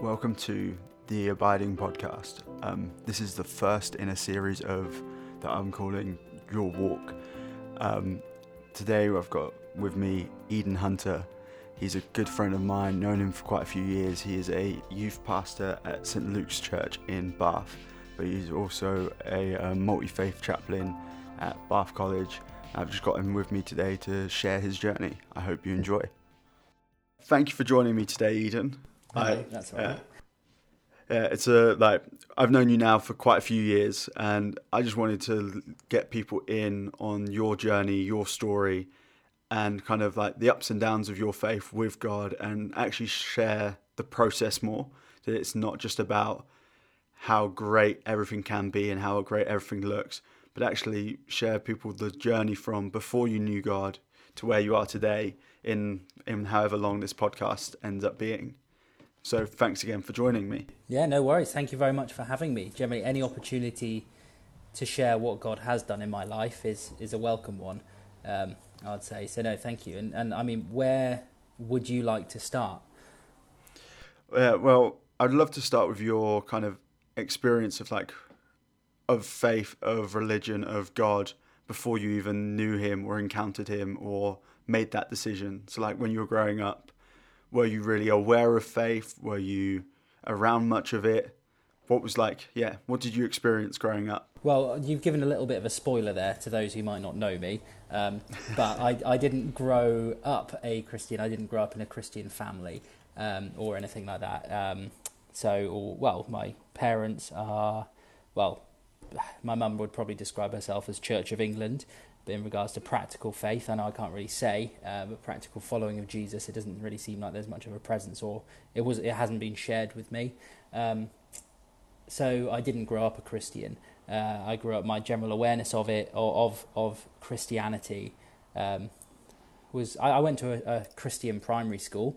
Welcome to the Abiding Podcast. Um, this is the first in a series of that I'm calling Your Walk. Um, today I've got with me Eden Hunter. He's a good friend of mine, known him for quite a few years. He is a youth pastor at St Luke's Church in Bath, but he's also a, a multi faith chaplain at Bath College. I've just got him with me today to share his journey. I hope you enjoy. Thank you for joining me today, Eden. I, that's all right. Yeah, it's a like I've known you now for quite a few years, and I just wanted to get people in on your journey, your story, and kind of like the ups and downs of your faith with God, and actually share the process more. That it's not just about how great everything can be and how great everything looks, but actually share people the journey from before you knew God to where you are today in in however long this podcast ends up being. So thanks again for joining me. Yeah, no worries. Thank you very much for having me. Generally, any opportunity to share what God has done in my life is is a welcome one. Um, I'd say so. No, thank you. And and I mean, where would you like to start? Yeah, well, I'd love to start with your kind of experience of like of faith, of religion, of God before you even knew Him or encountered Him or made that decision. So, like when you were growing up, were you really aware of faith? Were you around much of it? What was like, yeah, what did you experience growing up? Well, you've given a little bit of a spoiler there to those who might not know me, um, but I, I didn't grow up a Christian. I didn't grow up in a Christian family um, or anything like that. Um, so, or, well, my parents are, well, my mum would probably describe herself as Church of England, but in regards to practical faith, I know I can't really say, uh, but practical following of Jesus, it doesn't really seem like there's much of a presence, or it was it hasn't been shared with me. Um, so I didn't grow up a Christian. Uh, I grew up my general awareness of it, or of of Christianity, um, was I, I, went to a, a Christian primary school.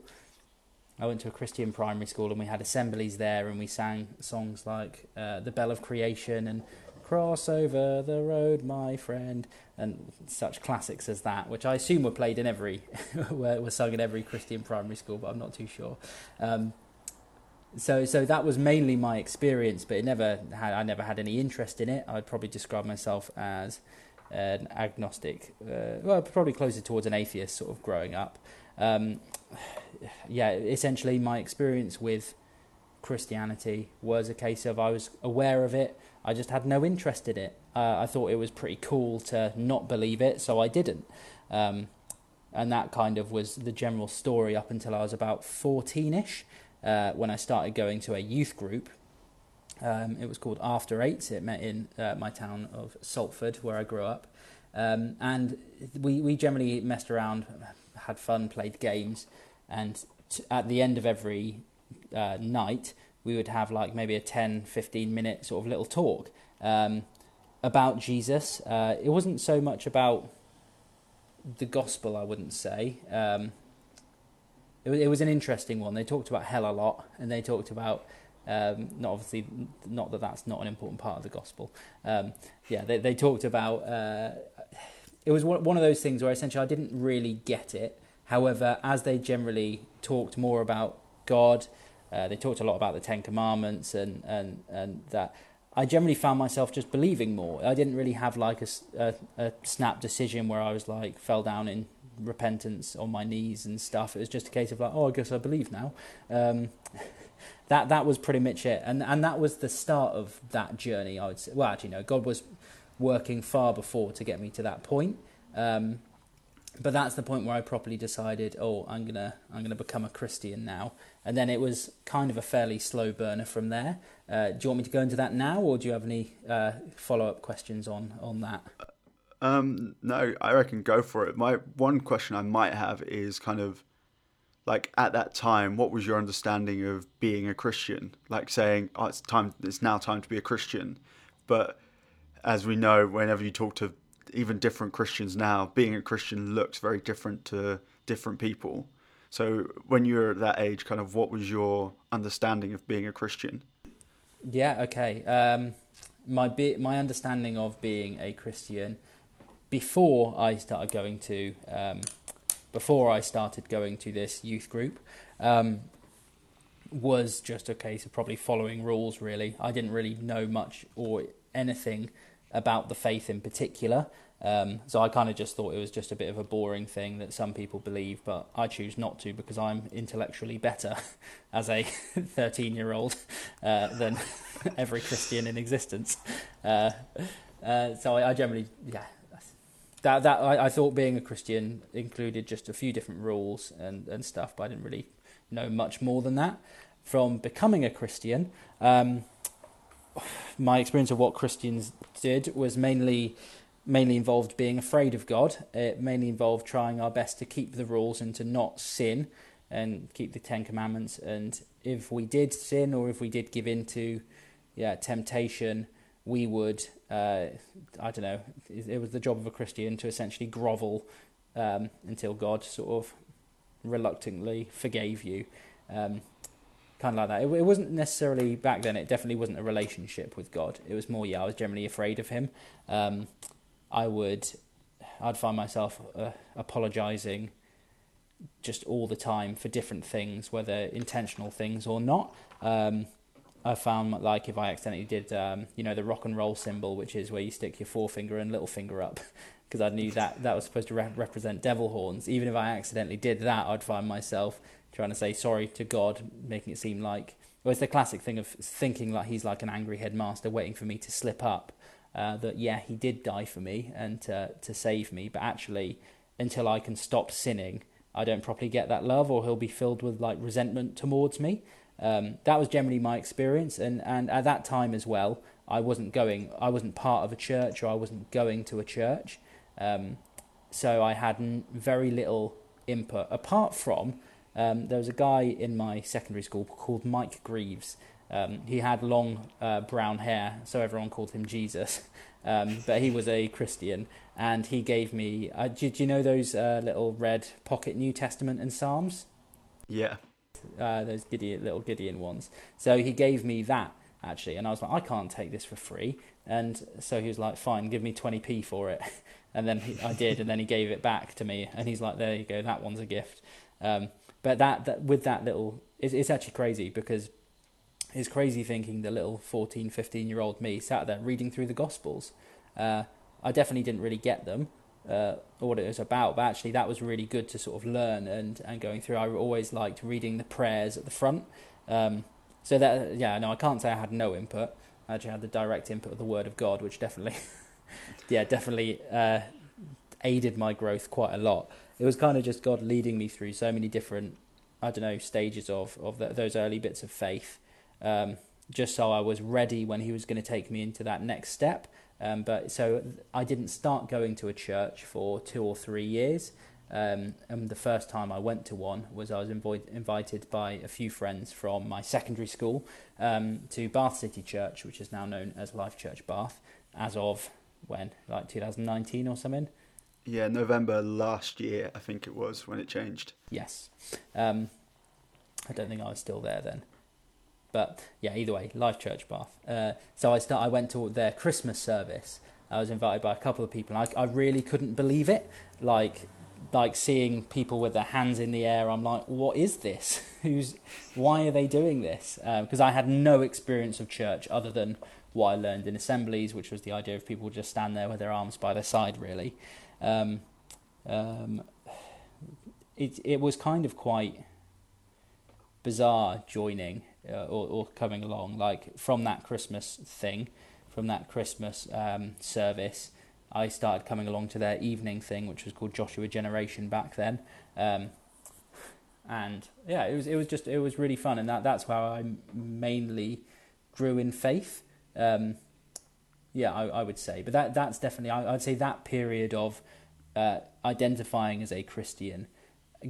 I went to a Christian primary school and we had assemblies there and we sang songs like uh, "The Bell of Creation" and Cross over the road, my friend, and such classics as that, which I assume were played in every, were, were sung in every Christian primary school, but I'm not too sure. Um, so, so that was mainly my experience, but it never had, I never had any interest in it. I'd probably describe myself as an agnostic, uh, well, probably closer towards an atheist, sort of growing up. Um, yeah, essentially, my experience with Christianity was a case of I was aware of it, I just had no interest in it. Uh, I thought it was pretty cool to not believe it, so I didn't. Um, and that kind of was the general story up until I was about 14 ish uh, when I started going to a youth group. Um, it was called After Eights. It met in uh, my town of Saltford, where I grew up. Um, and we, we generally messed around, had fun, played games. And t- at the end of every uh, night, we would have like maybe a 10, 15 minute sort of little talk um, about Jesus. Uh, it wasn't so much about the gospel, I wouldn't say. Um, it, it, was an interesting one. They talked about hell a lot, and they talked about um, not obviously not that that's not an important part of the gospel. Um, yeah, they, they talked about. Uh, it was one of those things where essentially I didn't really get it. However, as they generally talked more about God uh, they talked a lot about the Ten Commandments and, and, and that. I generally found myself just believing more. I didn't really have like a, a, a snap decision where I was like fell down in repentance on my knees and stuff. It was just a case of like, oh, I guess I believe now. Um, that that was pretty much it, and and that was the start of that journey. I would say. Well, actually, no, God was working far before to get me to that point. Um, but that's the point where I properly decided, oh, I'm gonna I'm gonna become a Christian now. And then it was kind of a fairly slow burner from there. Uh, do you want me to go into that now, or do you have any uh, follow up questions on on that? Um, no, I reckon go for it. My one question I might have is kind of like at that time, what was your understanding of being a Christian? Like saying, oh, it's time, it's now time to be a Christian. But as we know, whenever you talk to even different Christians now, being a Christian looks very different to different people. So when you were at that age, kind of what was your understanding of being a Christian? Yeah, okay. Um, my be- my understanding of being a Christian before I started going to um, before I started going to this youth group um, was just a case of probably following rules. Really, I didn't really know much or anything about the faith in particular. Um, so I kind of just thought it was just a bit of a boring thing that some people believe, but I choose not to because I'm intellectually better as a 13 year old uh, than every Christian in existence. Uh, uh, so I, I, generally, yeah, that that I, I, thought being a Christian included just a few different rules and, and stuff, but I didn't really know much more than that. From becoming a Christian, um, my experience of what Christians did was mainly mainly involved being afraid of God. It mainly involved trying our best to keep the rules and to not sin and keep the Ten Commandments. And if we did sin or if we did give in to yeah, temptation, we would, uh, I don't know, it was the job of a Christian to essentially grovel um, until God sort of reluctantly forgave you. Um, kind of like that. It, it, wasn't necessarily back then. It definitely wasn't a relationship with God. It was more, yeah, I was generally afraid of Him. Um, I would, I'd find myself uh, apologizing just all the time for different things, whether intentional things or not. Um, I found like if I accidentally did, um, you know, the rock and roll symbol, which is where you stick your forefinger and little finger up, because I knew that that was supposed to re- represent devil horns. Even if I accidentally did that, I'd find myself trying to say sorry to God, making it seem like well, it's the classic thing of thinking like he's like an angry headmaster waiting for me to slip up uh, that yeah he did die for me and to, to save me. But actually until i can stop sinning i don't properly get that love or he'll be filled with like resentment towards me. Um, that was generally my experience. And, and at that time as well i wasn't going i wasn't part of a church or i wasn't going to a church. Um, so i had very little input. Apart from um, there was a guy in my secondary school called mike greaves um, he had long uh, brown hair, so everyone called him Jesus. Um, but he was a Christian, and he gave me. Uh, do, do, you know those uh, little red pocket New Testament and Psalms? Yeah. Uh, those Gideon, little Gideon ones. So he gave me that actually, and I was like, I can't take this for free. And so he was like, fine, give me 20p for it. And then he, I did, and then he gave it back to me, and he's like, there you go, that one's a gift. Um, but that, that with that little, it's, it's actually crazy because is crazy thinking the little 14, 15 year old me sat there reading through the Gospels. Uh, I definitely didn't really get them uh, or what it was about, but actually that was really good to sort of learn and, and going through. I always liked reading the prayers at the front. Um, so that, yeah, no, I can't say I had no input. I actually had the direct input of the Word of God, which definitely, yeah, definitely uh, aided my growth quite a lot. It was kind of just God leading me through so many different, I don't know, stages of, of the, those early bits of faith um, just so I was ready when he was going to take me into that next step. Um, but so I didn't start going to a church for two or three years. Um, and the first time I went to one was I was invo- invited by a few friends from my secondary school um, to Bath City Church, which is now known as Life Church Bath, as of when, like 2019 or something. Yeah, November last year, I think it was when it changed. Yes. Um, I don't think I was still there then. But yeah, either way, Life Church Bath. Uh, so I start. I went to their Christmas service. I was invited by a couple of people. I, I really couldn't believe it. Like like seeing people with their hands in the air. I'm like, what is this? Who's? Why are they doing this? Because uh, I had no experience of church other than what I learned in assemblies, which was the idea of people just stand there with their arms by their side, really. Um, um, it it was kind of quite bizarre joining uh, or, or, coming along. Like from that Christmas thing, from that Christmas um, service, I started coming along to their evening thing, which was called Joshua Generation back then. Um, and yeah, it was it was just it was really fun, and that that's how I mainly grew in faith. Um, yeah, I, I, would say, but that that's definitely I, would say that period of uh, identifying as a Christian,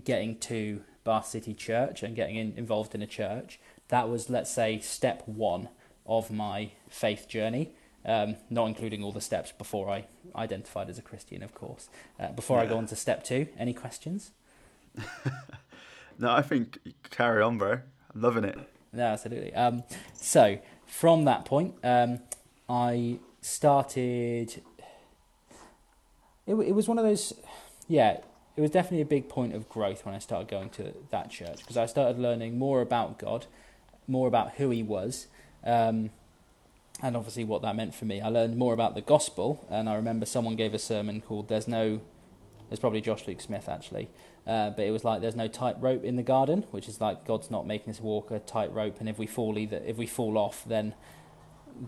getting to Bath City Church and getting in, involved in a church that was, let's say, step one of my faith journey. Um, not including all the steps before I identified as a Christian, of course. Uh, before yeah. I go on to step two, any questions? no, I think carry on, bro. I'm loving it. No, absolutely. Um, so from that point, um, I started. It, it was one of those, yeah. It was definitely a big point of growth when I started going to that church because I started learning more about God more about who he was. Um, and obviously, what that meant for me. I learned more about the gospel, and I remember someone gave a sermon called "There's No," there's probably Josh Luke Smith actually, uh, but it was like there's no tightrope in the garden, which is like God's not making us walk a tightrope, and if we fall either if we fall off, then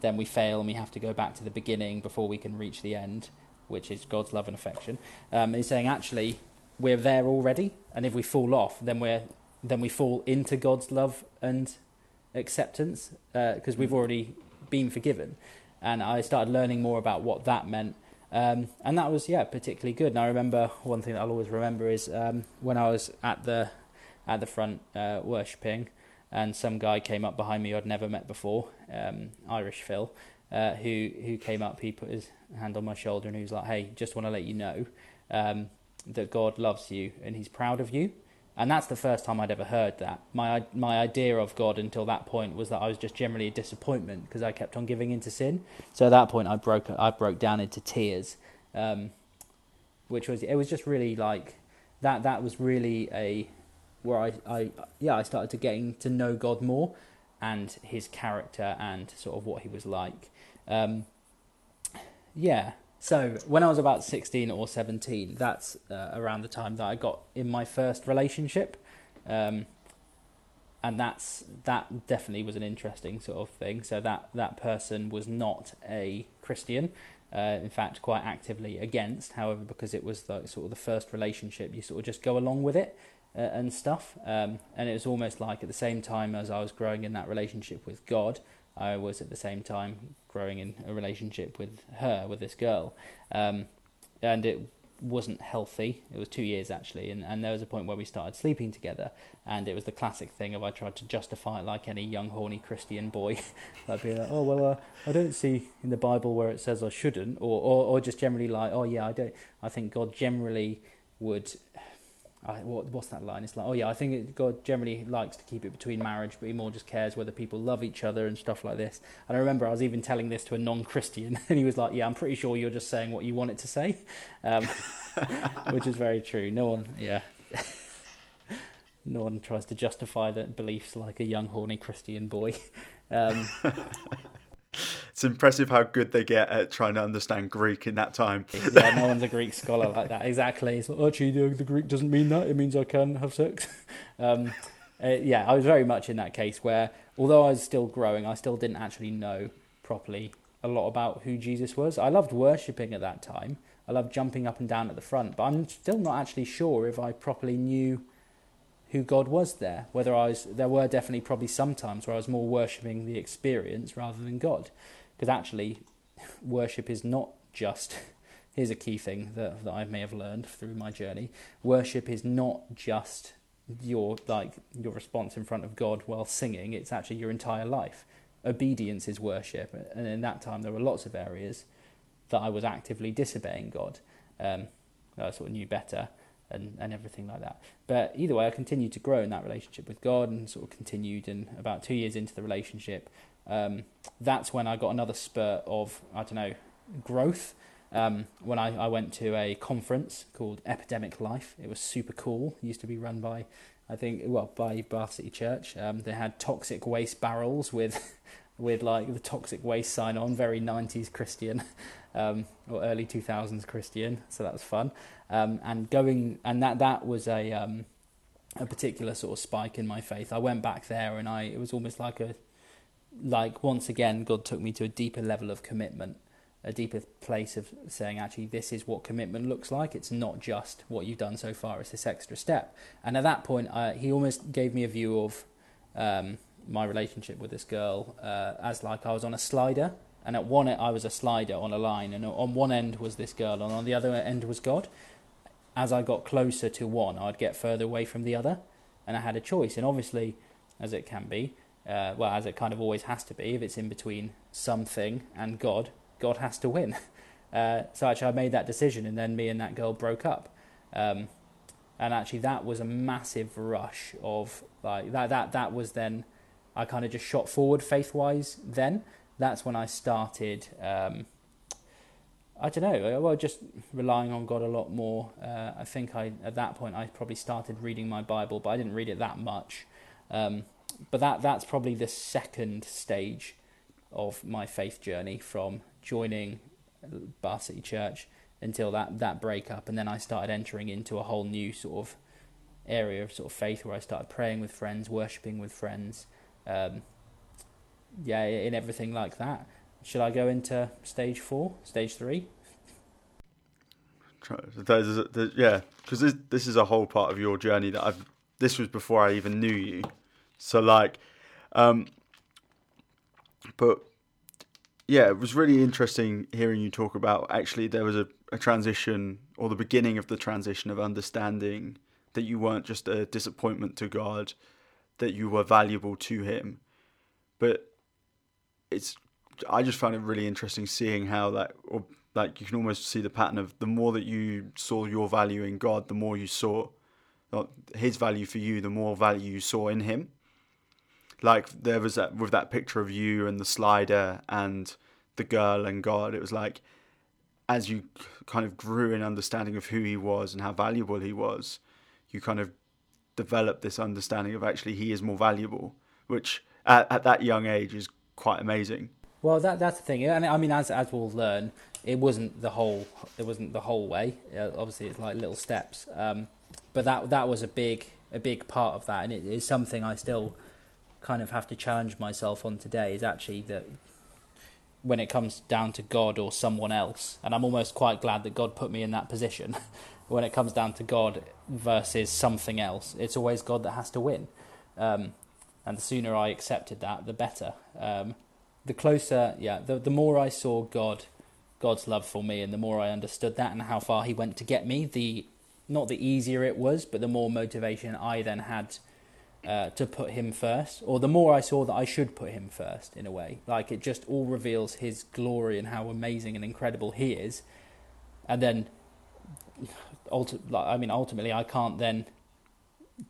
then we fail and we have to go back to the beginning before we can reach the end, which is God's love and affection. Um, he's saying actually we're there already, and if we fall off, then we're then we fall into God's love and acceptance because uh, we've already been forgiven. And I started learning more about what that meant. Um, and that was yeah particularly good. And I remember one thing that I'll always remember is um, when I was at the at the front uh, worshiping, and some guy came up behind me I'd never met before, um, Irish Phil, uh, who who came up. He put his hand on my shoulder and he was like, "Hey, just want to let you know um, that God loves you and He's proud of you." And that's the first time I'd ever heard that. My my idea of God until that point was that I was just generally a disappointment because I kept on giving into sin. So at that point, I broke I broke down into tears, um, which was it was just really like that. That was really a where I, I yeah I started to getting to know God more and His character and sort of what He was like. Um, yeah, so when I was about 16 or 17, that's uh, around the time that I got in my first relationship. Um, and that's that definitely was an interesting sort of thing. So that that person was not a Christian, uh, in fact, quite actively against. However, because it was the, sort of the first relationship, you sort of just go along with it uh, and stuff. Um, and it was almost like at the same time as I was growing in that relationship with God, I was at the same time growing in a relationship with her, with this girl, um, and it wasn't healthy. It was two years actually, and, and there was a point where we started sleeping together, and it was the classic thing of I tried to justify it like any young horny Christian boy. I'd be like, oh well, uh, I don't see in the Bible where it says I shouldn't, or, or or just generally like, oh yeah, I don't. I think God generally would I, what, what's that line? It's like, oh yeah, I think it, God generally likes to keep it between marriage, but he more just cares whether people love each other and stuff like this. And I remember I was even telling this to a non-Christian, and he was like, yeah, I'm pretty sure you're just saying what you want it to say, um, which is very true. No one, yeah, no one tries to justify their beliefs like a young horny Christian boy. Um, it's impressive how good they get at trying to understand Greek in that time. yeah, no one's a Greek scholar like that. Exactly. It's like, actually, the, the Greek doesn't mean that. It means I can have sex. Um, uh, yeah, I was very much in that case where, although I was still growing, I still didn't actually know properly a lot about who Jesus was. I loved worshipping at that time. I loved jumping up and down at the front, but I'm still not actually sure if I properly knew who God was there. Whether I was, there were definitely probably some times where I was more worshipping the experience rather than God because actually worship is not just here's a key thing that, that I may have learned through my journey worship is not just your like your response in front of God while singing it's actually your entire life obedience is worship and in that time there were lots of areas that I was actively disobeying God um, I sort of knew better and, and everything like that. But either way, I continued to grow in that relationship with God and sort of continued. And about two years into the relationship, um, that's when I got another spurt of, I don't know, growth. Um, when I, I went to a conference called Epidemic Life, it was super cool. It used to be run by, I think, well, by Bath City Church. Um, they had toxic waste barrels with, with like the toxic waste sign on, very 90s Christian, um, or early 2000s Christian. So that was fun. Um, and going, and that that was a um, a particular sort of spike in my faith. I went back there, and I it was almost like a like once again, God took me to a deeper level of commitment, a deeper place of saying, actually, this is what commitment looks like. It's not just what you've done so far; it's this extra step. And at that point, I, he almost gave me a view of um, my relationship with this girl uh, as like I was on a slider, and at one end I was a slider on a line, and on one end was this girl, and on the other end was God. As I got closer to one, I'd get further away from the other, and I had a choice. And obviously, as it can be, uh, well, as it kind of always has to be, if it's in between something and God, God has to win. Uh, so actually, I made that decision, and then me and that girl broke up. Um, and actually, that was a massive rush of like that. That that was then I kind of just shot forward faith wise. Then that's when I started. Um, I don't know. Well, just relying on God a lot more. Uh, I think I at that point I probably started reading my Bible, but I didn't read it that much. Um, but that that's probably the second stage of my faith journey from joining Bath City Church until that that breakup, and then I started entering into a whole new sort of area of sort of faith where I started praying with friends, worshiping with friends, um, yeah, in everything like that. Should I go into stage four, stage three? yeah, because this this is a whole part of your journey that I've. This was before I even knew you, so like, um, but yeah, it was really interesting hearing you talk about. Actually, there was a, a transition or the beginning of the transition of understanding that you weren't just a disappointment to God, that you were valuable to Him. But it's I just found it really interesting seeing how that or like you can almost see the pattern of the more that you saw your value in God, the more you saw his value for you, the more value you saw in him. Like there was that with that picture of you and the slider and the girl and God, it was like as you kind of grew in understanding of who he was and how valuable he was, you kind of developed this understanding of actually he is more valuable, which at, at that young age is quite amazing. Well, that that's the thing. And I mean, as as we'll learn, it wasn't the whole. It wasn't the whole way. Uh, obviously, it's like little steps. Um, but that that was a big a big part of that, and it is something I still kind of have to challenge myself on today. Is actually that when it comes down to God or someone else, and I'm almost quite glad that God put me in that position. when it comes down to God versus something else, it's always God that has to win. Um, and the sooner I accepted that, the better. Um, the closer, yeah, the the more I saw God, God's love for me, and the more I understood that and how far He went to get me, the not the easier it was, but the more motivation I then had uh, to put Him first, or the more I saw that I should put Him first. In a way, like it just all reveals His glory and how amazing and incredible He is, and then, ulti- I mean, ultimately, I can't then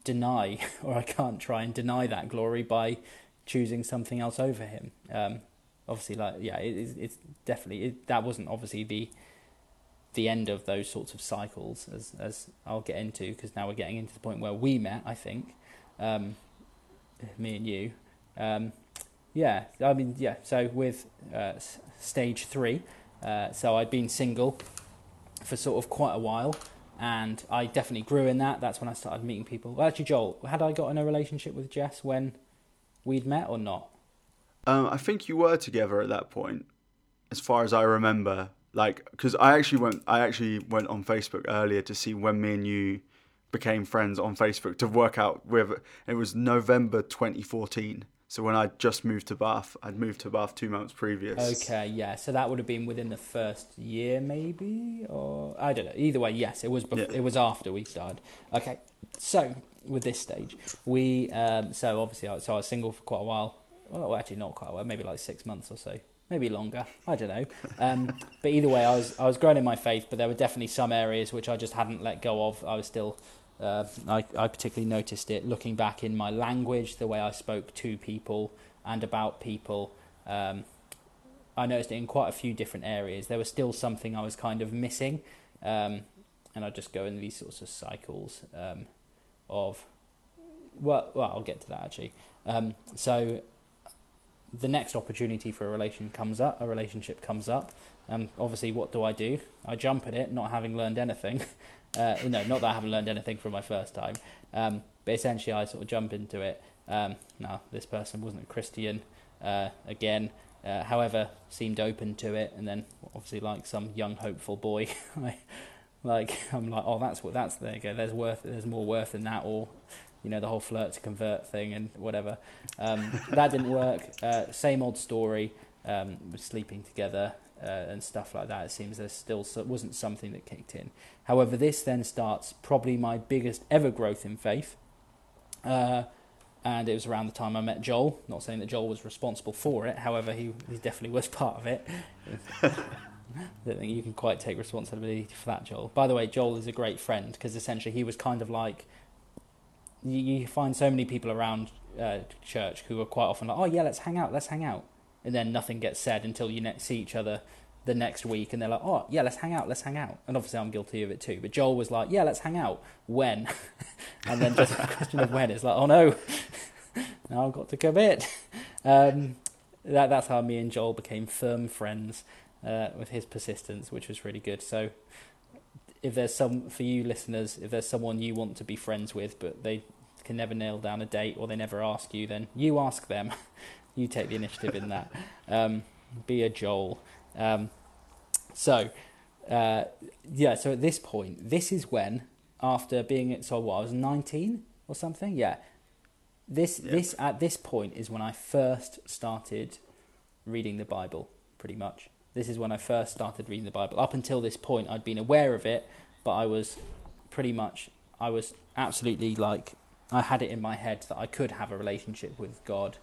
deny or I can't try and deny that glory by choosing something else over him. Um, obviously, like yeah, it, it's definitely it, that wasn't obviously the the end of those sorts of cycles, as as I'll get into because now we're getting into the point where we met. I think um, me and you. Um, yeah, I mean, yeah. So with uh, stage three, uh, so I'd been single for sort of quite a while and I definitely grew in that. That's when I started meeting people. Well, actually, Joel, had I got in a relationship with Jess when we'd met or not? Um, I think you were together at that point, as far as I remember. Like, because I actually went, I actually went on Facebook earlier to see when me and you became friends on Facebook to work out with. it was November 2014. So when I just moved to Bath, I'd moved to Bath two months previous. Okay, yeah. So that would have been within the first year, maybe, or I don't know. Either way, yes, it was. Bef- yeah. It was after we started. Okay, so with this stage, we um, so obviously, so I was single for quite a while. Well, actually, not quite a while. Maybe like six months or so. Maybe longer. I don't know. Um, but either way, I was I was growing in my faith, but there were definitely some areas which I just hadn't let go of. I was still uh, I, I particularly noticed it looking back in my language, the way I spoke to people and about people. Um, I noticed it in quite a few different areas. There was still something I was kind of missing, um, and I just go in these sorts of cycles um, of. Well, well, I'll get to that actually. Um, so, the next opportunity for a relation comes up. A relationship comes up. Um, obviously, what do I do? I jump at it, not having learned anything. Uh, no, not that I haven't learned anything from my first time, um, but essentially I sort of jump into it. Um, now, this person wasn't a Christian uh, again, uh, however, seemed open to it, and then obviously, like some young hopeful boy, I, like I'm like, oh, that's what that's there you go. There's worth, there's more worth in that, or you know, the whole flirt to convert thing and whatever. Um, that didn't work. Uh, same old story. Um, sleeping together uh, and stuff like that. It seems there still wasn't something that kicked in. However, this then starts probably my biggest ever growth in faith. Uh, and it was around the time I met Joel. Not saying that Joel was responsible for it, however, he, he definitely was part of it. I don't think you can quite take responsibility for that, Joel. By the way, Joel is a great friend because essentially he was kind of like you, you find so many people around uh, church who are quite often like, oh yeah, let's hang out, let's hang out and then nothing gets said until you ne- see each other the next week and they're like, oh, yeah, let's hang out, let's hang out. And obviously I'm guilty of it too. But Joel was like, yeah, let's hang out. When? and then just a question of when. It's like, oh no. now I've got to commit. um, that that's how me and Joel became firm friends uh, with his persistence, which was really good. So, if there's some for you listeners, if there's someone you want to be friends with, but they can never nail down a date or they never ask you, then you ask them. you take the initiative in that. Um, be a Joel. Um, so, uh, yeah. So at this point, this is when, after being so what I was nineteen or something. Yeah. This yep. this at this point is when I first started reading the Bible. Pretty much. This is when I first started reading the Bible. Up until this point, I'd been aware of it, but I was pretty much I was absolutely like I had it in my head that I could have a relationship with God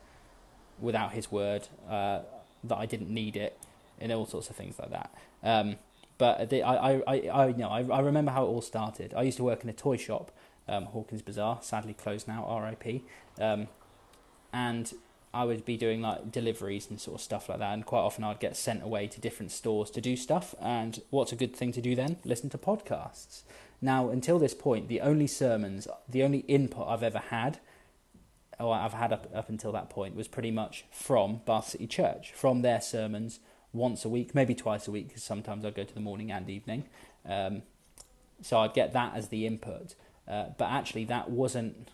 without His Word. Uh, that I didn't need it, and all sorts of things like that. Um, but the, I, I, I, you know, I, I remember how it all started. I used to work in a toy shop, um, Hawkins Bazaar, sadly closed now, RIP. Um, and I would be doing like deliveries and sort of stuff like that, and quite often I'd get sent away to different stores to do stuff. And what's a good thing to do then? Listen to podcasts. Now, until this point, the only sermons, the only input I've ever had, or I've had up, up until that point, was pretty much from Bath City Church, from their sermons once a week, maybe twice a week, because sometimes I'd go to the morning and evening. Um, so I'd get that as the input. Uh, but actually, that wasn't.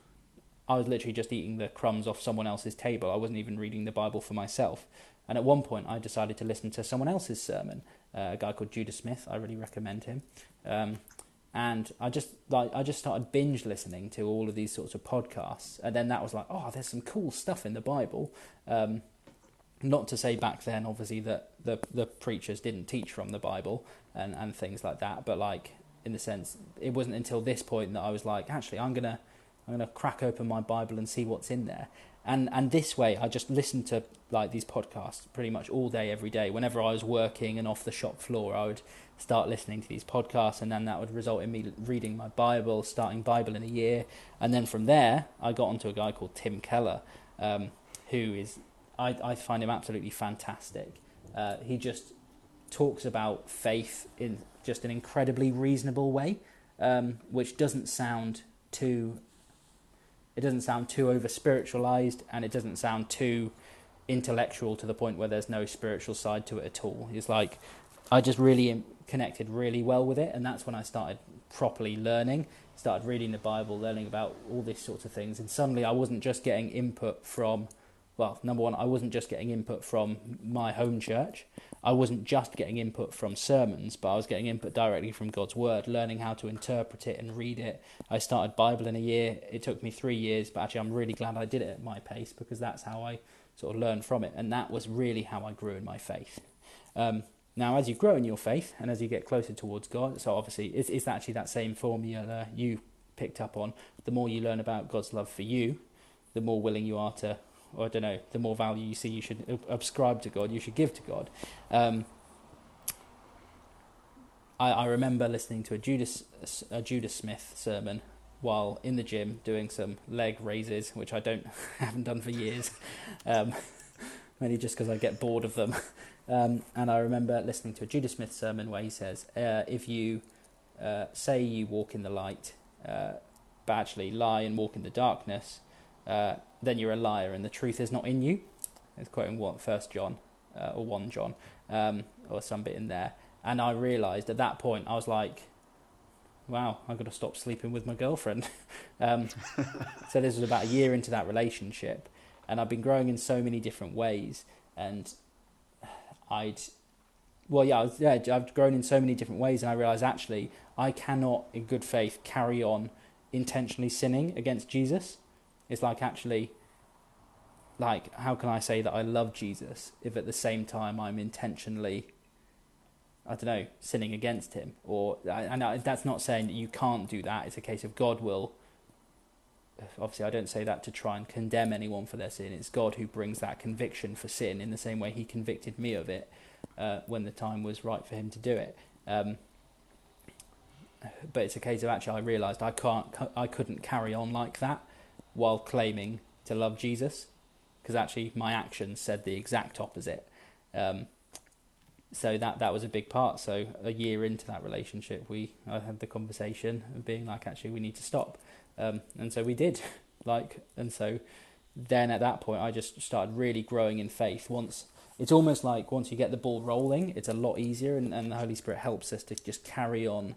I was literally just eating the crumbs off someone else's table. I wasn't even reading the Bible for myself. And at one point, I decided to listen to someone else's sermon. Uh, a guy called Judah Smith. I really recommend him. Um, and I just like I just started binge listening to all of these sorts of podcasts, and then that was like, oh, there's some cool stuff in the Bible. Um, not to say back then, obviously, that the the preachers didn't teach from the Bible and, and things like that, but like in the sense, it wasn't until this point that I was like, actually, I'm gonna I'm gonna crack open my Bible and see what's in there. And and this way, I just listened to like these podcasts pretty much all day, every day. Whenever I was working and off the shop floor, I would start listening to these podcasts, and then that would result in me reading my Bible, starting Bible in a year, and then from there, I got onto a guy called Tim Keller, um, who is I, I find him absolutely fantastic. Uh, he just talks about faith in just an incredibly reasonable way, um, which doesn't sound too. It doesn't sound too over spiritualized, and it doesn't sound too intellectual to the point where there's no spiritual side to it at all. It's like I just really connected really well with it, and that's when I started properly learning. Started reading the Bible, learning about all these sorts of things, and suddenly I wasn't just getting input from well, number one, I wasn't just getting input from my home church. I wasn't just getting input from sermons, but I was getting input directly from God's word, learning how to interpret it and read it. I started Bible in a year. It took me three years, but actually, I'm really glad I did it at my pace because that's how I sort of learned from it. And that was really how I grew in my faith. Um, now, as you grow in your faith and as you get closer towards God, so obviously, it's, it's actually that same formula you picked up on. The more you learn about God's love for you, the more willing you are to or I don't know, the more value you see you should ascribe to God, you should give to God. Um, I, I remember listening to a Judas a Judah Smith sermon while in the gym doing some leg raises, which I don't haven't done for years, um, mainly just because I get bored of them. Um, and I remember listening to a Judah Smith sermon where he says, uh, "If you uh, say you walk in the light, uh, but actually lie and walk in the darkness, uh, then you're a liar and the truth is not in you. It's quoting what First John uh, or one John um, or some bit in there. And I realised at that point I was like, wow, I've got to stop sleeping with my girlfriend. um, so this was about a year into that relationship, and I've been growing in so many different ways. And I'd, well, yeah, was, yeah, I've grown in so many different ways, and I realised actually I cannot, in good faith, carry on intentionally sinning against Jesus. It's like actually, like, how can I say that I love Jesus if at the same time I'm intentionally, I don't know, sinning against him? Or, and that's not saying that you can't do that. It's a case of God will. Obviously, I don't say that to try and condemn anyone for their sin. It's God who brings that conviction for sin in the same way He convicted me of it uh, when the time was right for Him to do it. Um, but it's a case of actually I realised I can't, I couldn't carry on like that while claiming to love Jesus, because actually my actions said the exact opposite. Um, so that that was a big part. So a year into that relationship, we I had the conversation of being like, actually, we need to stop, um, and so we did. Like, and so then at that point, I just started really growing in faith. Once it's almost like once you get the ball rolling, it's a lot easier, and, and the Holy Spirit helps us to just carry on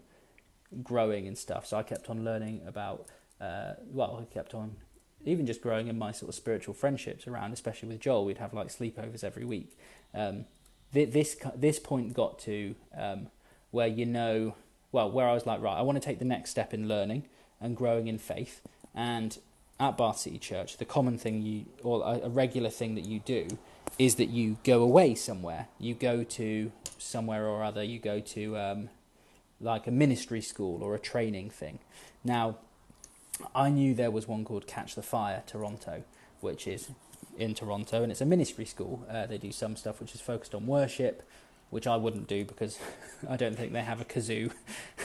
growing and stuff. So I kept on learning about, uh, well, I kept on even just growing in my sort of spiritual friendships around, especially with Joel. We'd have like sleepovers every week. Um, this this point got to um, where you know, well, where I was like, right, I want to take the next step in learning and growing in faith. And at Bath City Church, the common thing you, or a, a regular thing that you do, is that you go away somewhere. You go to somewhere or other. You go to um, like a ministry school or a training thing. Now, I knew there was one called Catch the Fire Toronto, which is in Toronto, and it's a ministry school. Uh, they do some stuff which is focused on worship, which I wouldn't do because I don't think they have a kazoo,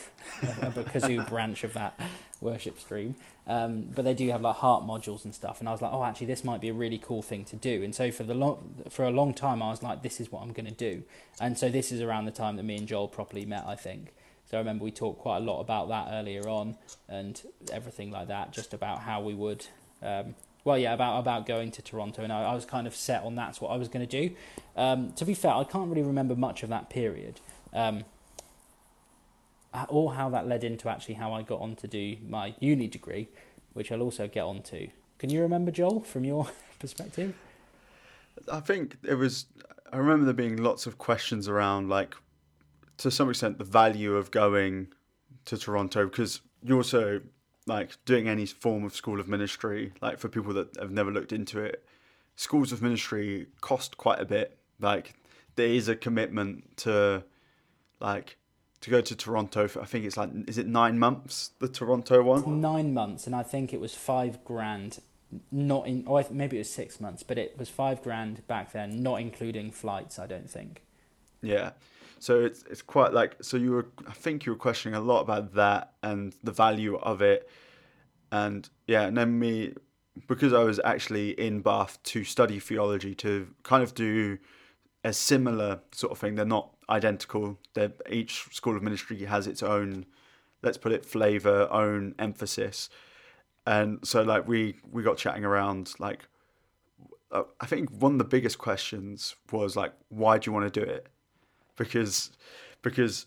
a kazoo branch of that worship stream. Um, but they do have like heart modules and stuff, and I was like, oh, actually, this might be a really cool thing to do. And so for the long, for a long time, I was like, this is what I'm going to do. And so this is around the time that me and Joel properly met, I think. So I remember we talked quite a lot about that earlier on, and everything like that, just about how we would. Um, well, yeah, about about going to Toronto, and I, I was kind of set on that's what I was going to do. Um, to be fair, I can't really remember much of that period, um, or how that led into actually how I got on to do my uni degree, which I'll also get on to. Can you remember, Joel, from your perspective? I think it was. I remember there being lots of questions around, like, to some extent, the value of going to Toronto because you also like doing any form of school of ministry, like for people that have never looked into it, schools of ministry cost quite a bit. Like there is a commitment to like to go to Toronto for I think it's like is it nine months the Toronto one? Nine months, and I think it was five grand. Not in, oh, maybe it was six months, but it was five grand back then, not including flights. I don't think. Yeah, so it's it's quite like so you were I think you were questioning a lot about that and the value of it, and yeah, and then me because I was actually in Bath to study theology to kind of do a similar sort of thing. They're not identical. They're, each school of ministry has its own, let's put it, flavor, own emphasis, and so like we we got chatting around like. Uh, I think one of the biggest questions was like, why do you want to do it? Because because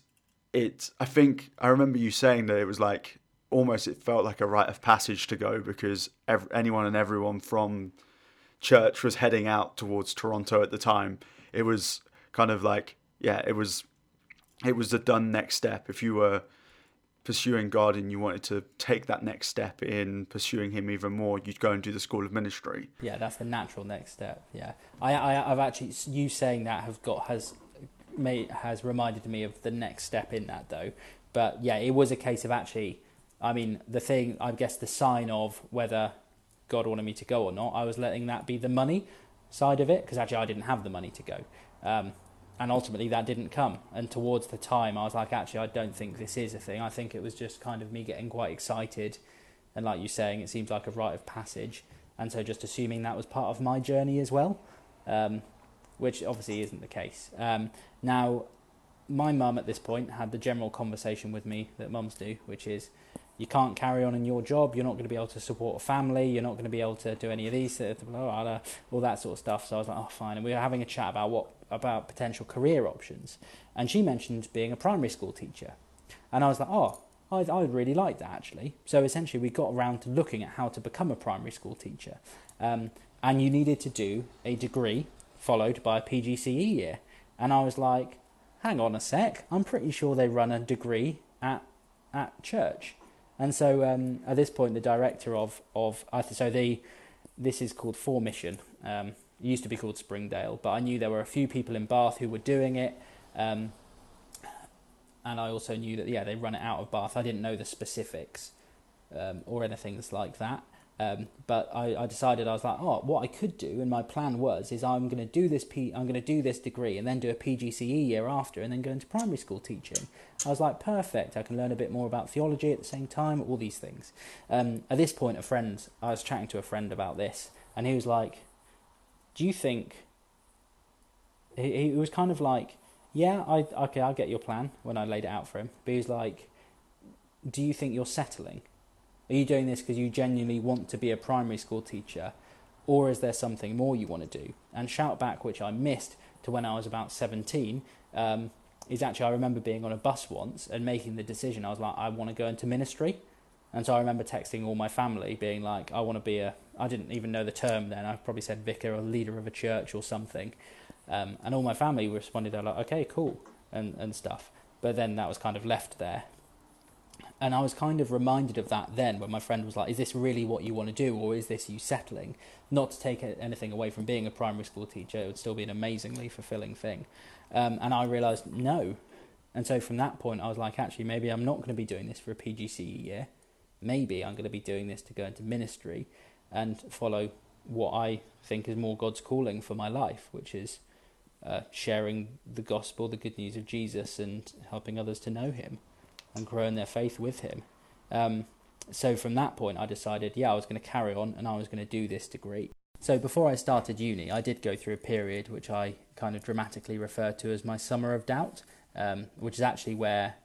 it I think I remember you saying that it was like almost it felt like a rite of passage to go because every, anyone and everyone from church was heading out towards Toronto at the time. It was kind of like yeah, it was it was the done next step if you were pursuing God and you wanted to take that next step in pursuing Him even more, you'd go and do the School of Ministry. Yeah, that's the natural next step. Yeah, I, I I've actually you saying that have got has may, has reminded me of the next step in that though. But yeah, it was a case of actually, I mean, the thing, I guess the sign of whether God wanted me to go or not, I was letting that be the money side of it because actually I didn't have the money to go. Um, and ultimately that didn't come. And towards the time, I was like, actually, I don't think this is a thing. I think it was just kind of me getting quite excited. And like you're saying, it seems like a rite of passage. And so just assuming that was part of my journey as well. Um, which obviously isn't the case. Um, now, my mum at this point had the general conversation with me that mums do, which is you can't carry on in your job, you're not going to be able to support a family, you're not going to be able to do any of these, all that sort of stuff. So I was like, oh, fine. And we were having a chat about what about potential career options, and she mentioned being a primary school teacher, and I was like, oh. I, I really like that actually. So essentially, we got around to looking at how to become a primary school teacher, um, and you needed to do a degree followed by a PGCE year. And I was like, hang on a sec, I'm pretty sure they run a degree at at church. And so um, at this point, the director of of so the this is called Formission. Um, it used to be called Springdale, but I knew there were a few people in Bath who were doing it. Um, and I also knew that yeah they run it out of Bath. I didn't know the specifics um, or anything like that. Um, but I, I, decided I was like, oh, what I could do, and my plan was, is I'm going to do this P, I'm going to do this degree, and then do a PGCE year after, and then go into primary school teaching. I was like, perfect. I can learn a bit more about theology at the same time, all these things. Um, at this point, a friend, I was chatting to a friend about this, and he was like, do you think? He, he was kind of like, yeah, I okay, I get your plan when I laid it out for him, but he was like, do you think you're settling? Are you doing this because you genuinely want to be a primary school teacher? or is there something more you want to do? And shout back, which I missed to when I was about 17, um, is actually I remember being on a bus once and making the decision. I was like, I want to go into ministry. And so I remember texting all my family, being like, I want to be a, I didn't even know the term then, I probably said vicar or leader of a church or something. Um, and all my family responded, they're like, okay, cool, and, and stuff. But then that was kind of left there. And I was kind of reminded of that then when my friend was like, Is this really what you want to do, or is this you settling? Not to take anything away from being a primary school teacher, it would still be an amazingly fulfilling thing. Um, and I realised no. And so from that point, I was like, Actually, maybe I'm not going to be doing this for a PGCE year. Maybe I'm going to be doing this to go into ministry and follow what I think is more God's calling for my life, which is uh, sharing the gospel, the good news of Jesus, and helping others to know Him and grow in their faith with Him. Um, so from that point, I decided, yeah, I was going to carry on and I was going to do this degree. So before I started uni, I did go through a period which I kind of dramatically refer to as my summer of doubt, um, which is actually where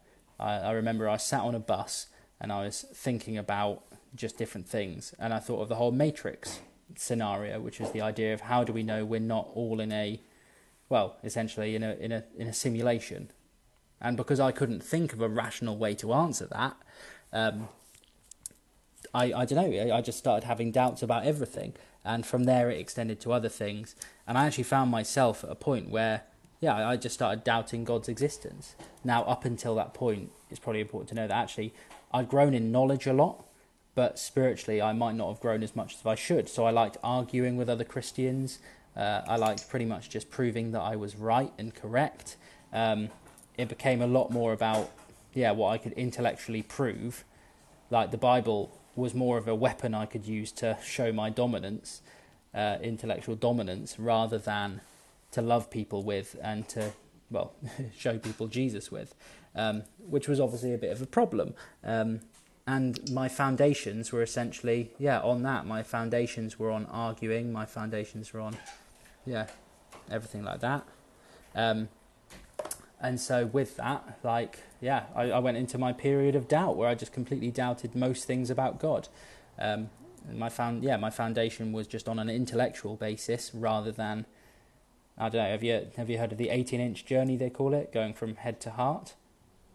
I, I remember I sat on a bus and I was thinking about just different things, and I thought of the whole Matrix scenario, which is the idea of how do we know we're not all in a, well, essentially in a in a in a simulation, and because I couldn't think of a rational way to answer that, um, I, I don't know, I just started having doubts about everything. And from there, it extended to other things. And I actually found myself at a point where, yeah, I just started doubting God's existence. Now, up until that point, it's probably important to know that actually I'd grown in knowledge a lot, but spiritually, I might not have grown as much as I should. So I liked arguing with other Christians. Uh, I liked pretty much just proving that I was right and correct. Um, it became a lot more about yeah what I could intellectually prove. Like the Bible was more of a weapon I could use to show my dominance, uh, intellectual dominance, rather than to love people with and to well show people Jesus with, um, which was obviously a bit of a problem. Um, and my foundations were essentially yeah on that. My foundations were on arguing. My foundations were on yeah everything like that. Um, and so with that, like, yeah, I, I, went into my period of doubt where I just completely doubted most things about God. Um, my found, yeah, my foundation was just on an intellectual basis rather than, I don't know. Have you have you heard of the eighteen-inch journey? They call it, going from head to heart.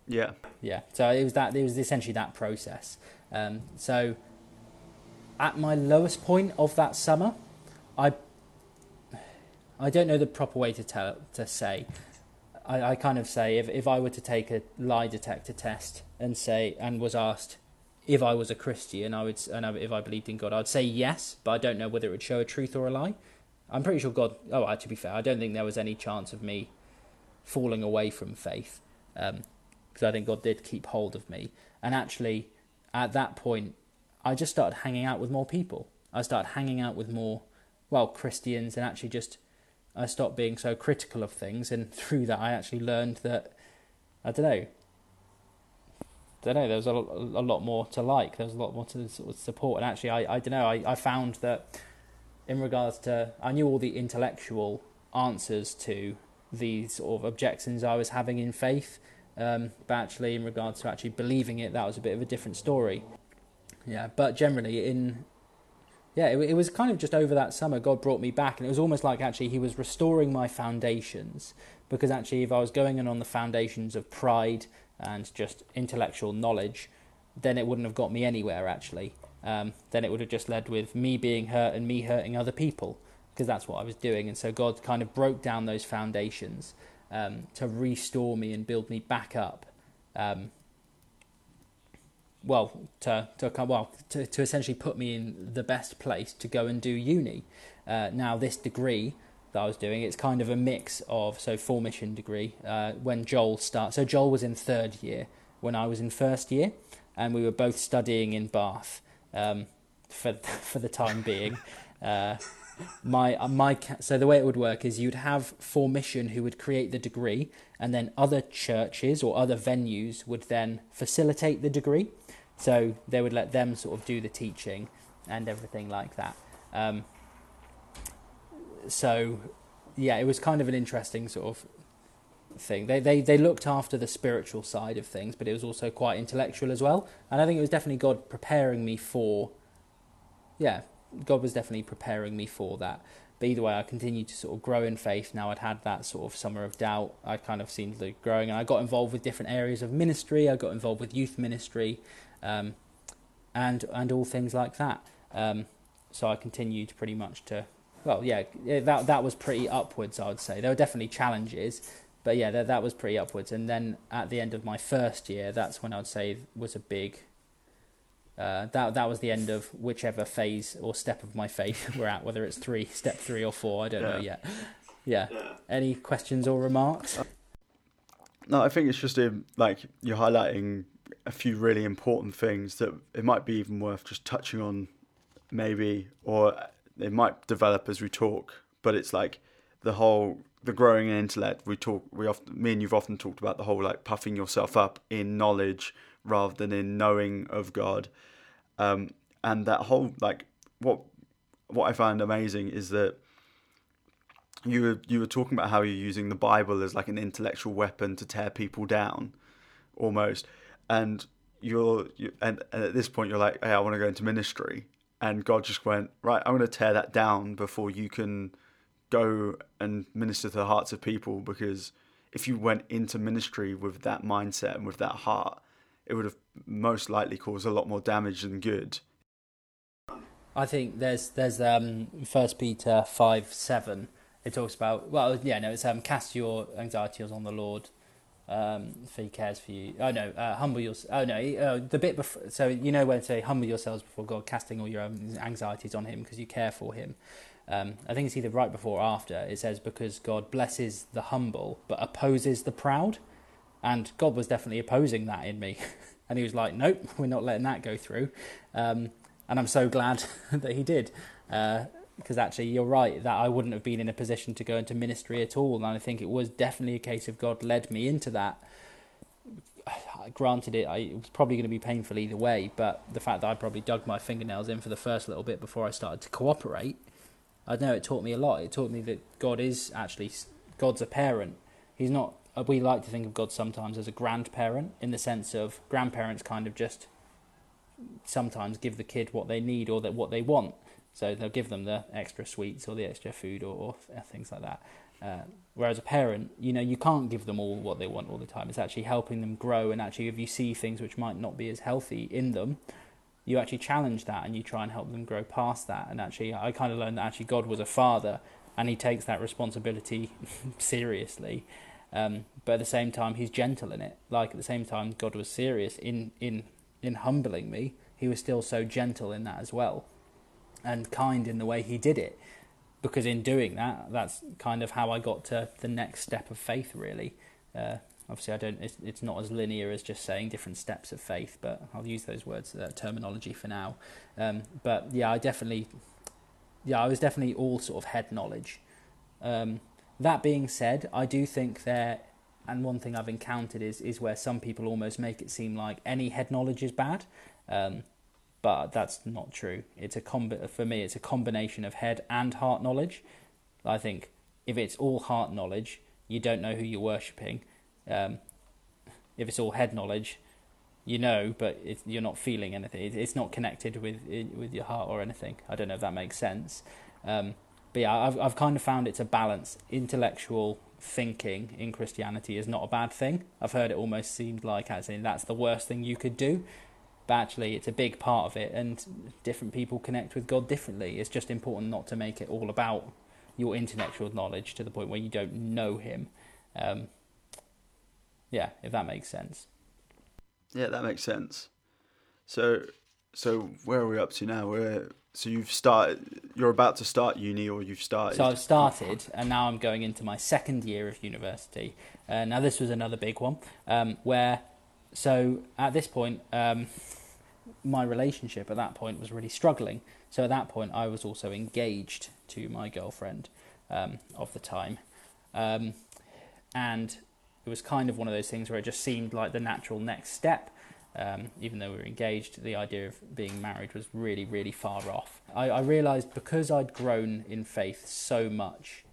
Yeah. Yeah. So it was that. It was essentially that process. Um, so, at my lowest point of that summer, I I don't know the proper way to tell to say. I, I kind of say if, if I were to take a lie detector test and say and was asked if I was a Christian, I would and if I believed in God, I'd say yes, but I don't know whether it would show a truth or a lie. I'm pretty sure God. Oh, to be fair, I don't think there was any chance of me falling away from faith, because um, I think God did keep hold of me. And actually, at that point, I just started hanging out with more people. I started hanging out with more, well, Christians, and actually just I stopped being so critical of things, and through that, I actually learned that I don't know. I don't know. There was a, a lot more to like. There was a lot more to sort of support, and actually, I, I don't know. I, I found that in regards to, I knew all the intellectual answers to these sort of objections I was having in faith, um, but actually, in regards to actually believing it, that was a bit of a different story. Yeah, but generally, in yeah, it, it was kind of just over that summer, God brought me back, and it was almost like actually He was restoring my foundations. Because actually, if I was going in on the foundations of pride and just intellectual knowledge, then it wouldn't have got me anywhere, actually. Um, then it would have just led with me being hurt and me hurting other people, because that's what I was doing. And so God kind of broke down those foundations um, to restore me and build me back up. Um, well, to to well to, to essentially put me in the best place to go and do uni. Uh, now, this degree that I was doing, it's kind of a mix of so full mission degree. Uh, when Joel started, so Joel was in third year when I was in first year, and we were both studying in Bath um, for for the time being. Uh, my uh, my so the way it would work is you'd have Formission who would create the degree and then other churches or other venues would then facilitate the degree so they would let them sort of do the teaching and everything like that. Um, so yeah, it was kind of an interesting sort of thing. They they they looked after the spiritual side of things, but it was also quite intellectual as well. And I think it was definitely God preparing me for, yeah, God was definitely preparing me for that. But either way, I continued to sort of grow in faith. Now I'd had that sort of summer of doubt. I kind of seemed to be growing, and I got involved with different areas of ministry. I got involved with youth ministry, um, and and all things like that. Um, so I continued pretty much to, well, yeah, that that was pretty upwards. I would say there were definitely challenges, but yeah, that that was pretty upwards. And then at the end of my first year, that's when I'd say was a big uh, that that was the end of whichever phase or step of my faith we're at, whether it's three, step three or four, I don't yeah. know yet. Yeah. yeah. Any questions or remarks? No, I think it's just a, like you're highlighting a few really important things that it might be even worth just touching on, maybe, or it might develop as we talk. But it's like the whole the growing in intellect. We talk. We often, me and you've often talked about the whole like puffing yourself up in knowledge rather than in knowing of God. Um, and that whole like what what I find amazing is that you were you were talking about how you're using the Bible as like an intellectual weapon to tear people down, almost, and you're you, and, and at this point you're like, hey, I want to go into ministry, and God just went right, I'm going to tear that down before you can go and minister to the hearts of people because if you went into ministry with that mindset and with that heart, it would have most likely caused a lot more damage than good. I think there's there's um First Peter five seven. It talks about well yeah no it's um cast your anxieties on the Lord, um He cares for you. Oh no, uh, humble yourself. Oh no, uh, the bit before. So you know when to say humble yourselves before God, casting all your own anxieties on Him because you care for Him. Um, I think it's either right before or after. It says because God blesses the humble but opposes the proud. And God was definitely opposing that in me. and he was like, nope, we're not letting that go through. Um, and I'm so glad that he did. Because actually, you're right, that I wouldn't have been in a position to go into ministry at all. And I think it was definitely a case of God led me into that. Granted, it, I, it was probably going to be painful either way, but the fact that I probably dug my fingernails in for the first little bit before I started to cooperate, I know it taught me a lot. It taught me that God is actually God's a parent. He's not uh, we like to think of God sometimes as a grandparent in the sense of grandparents kind of just sometimes give the kid what they need or that what they want. So they'll give them the extra sweets or the extra food or, or uh, things like that. Uh, whereas a parent, you know, you can't give them all what they want all the time. It's actually helping them grow, and actually, if you see things which might not be as healthy in them, you actually challenge that and you try and help them grow past that. And actually, I kind of learned that actually God was a father, and He takes that responsibility seriously. Um, but at the same time, he's gentle in it. Like at the same time, God was serious in in in humbling me. He was still so gentle in that as well, and kind in the way he did it. Because in doing that, that's kind of how I got to the next step of faith. Really, uh, obviously, I don't. It's, it's, not as linear as just saying different steps of faith, but I'll use those words, that terminology for now. Um, but yeah, I definitely, yeah, I was definitely all sort of head knowledge. Um, that being said, I do think there, and one thing I've encountered is is where some people almost make it seem like any head knowledge is bad, um, but that's not true. It's a comb- for me, it's a combination of head and heart knowledge. I think if it's all heart knowledge, you don't know who you're worshipping. Um, if it's all head knowledge, you know, but you're not feeling anything. it's not connected with with your heart or anything. I don't know if that makes sense. Um, but yeah, I've I've kind of found it's a balance. Intellectual thinking in Christianity is not a bad thing. I've heard it almost seemed like as in that's the worst thing you could do. But actually, it's a big part of it, and different people connect with God differently. It's just important not to make it all about your intellectual knowledge to the point where you don't know Him. Um, yeah, if that makes sense. Yeah, that makes sense. So, so where are we up to now? We're so you've started. You're about to start uni, or you've started. So I've started, and now I'm going into my second year of university. Uh, now this was another big one, um, where so at this point, um, my relationship at that point was really struggling. So at that point, I was also engaged to my girlfriend um, of the time, um, and it was kind of one of those things where it just seemed like the natural next step um, even though we were engaged, the idea of being married was really, really far off. I, I realised because I'd grown in faith so much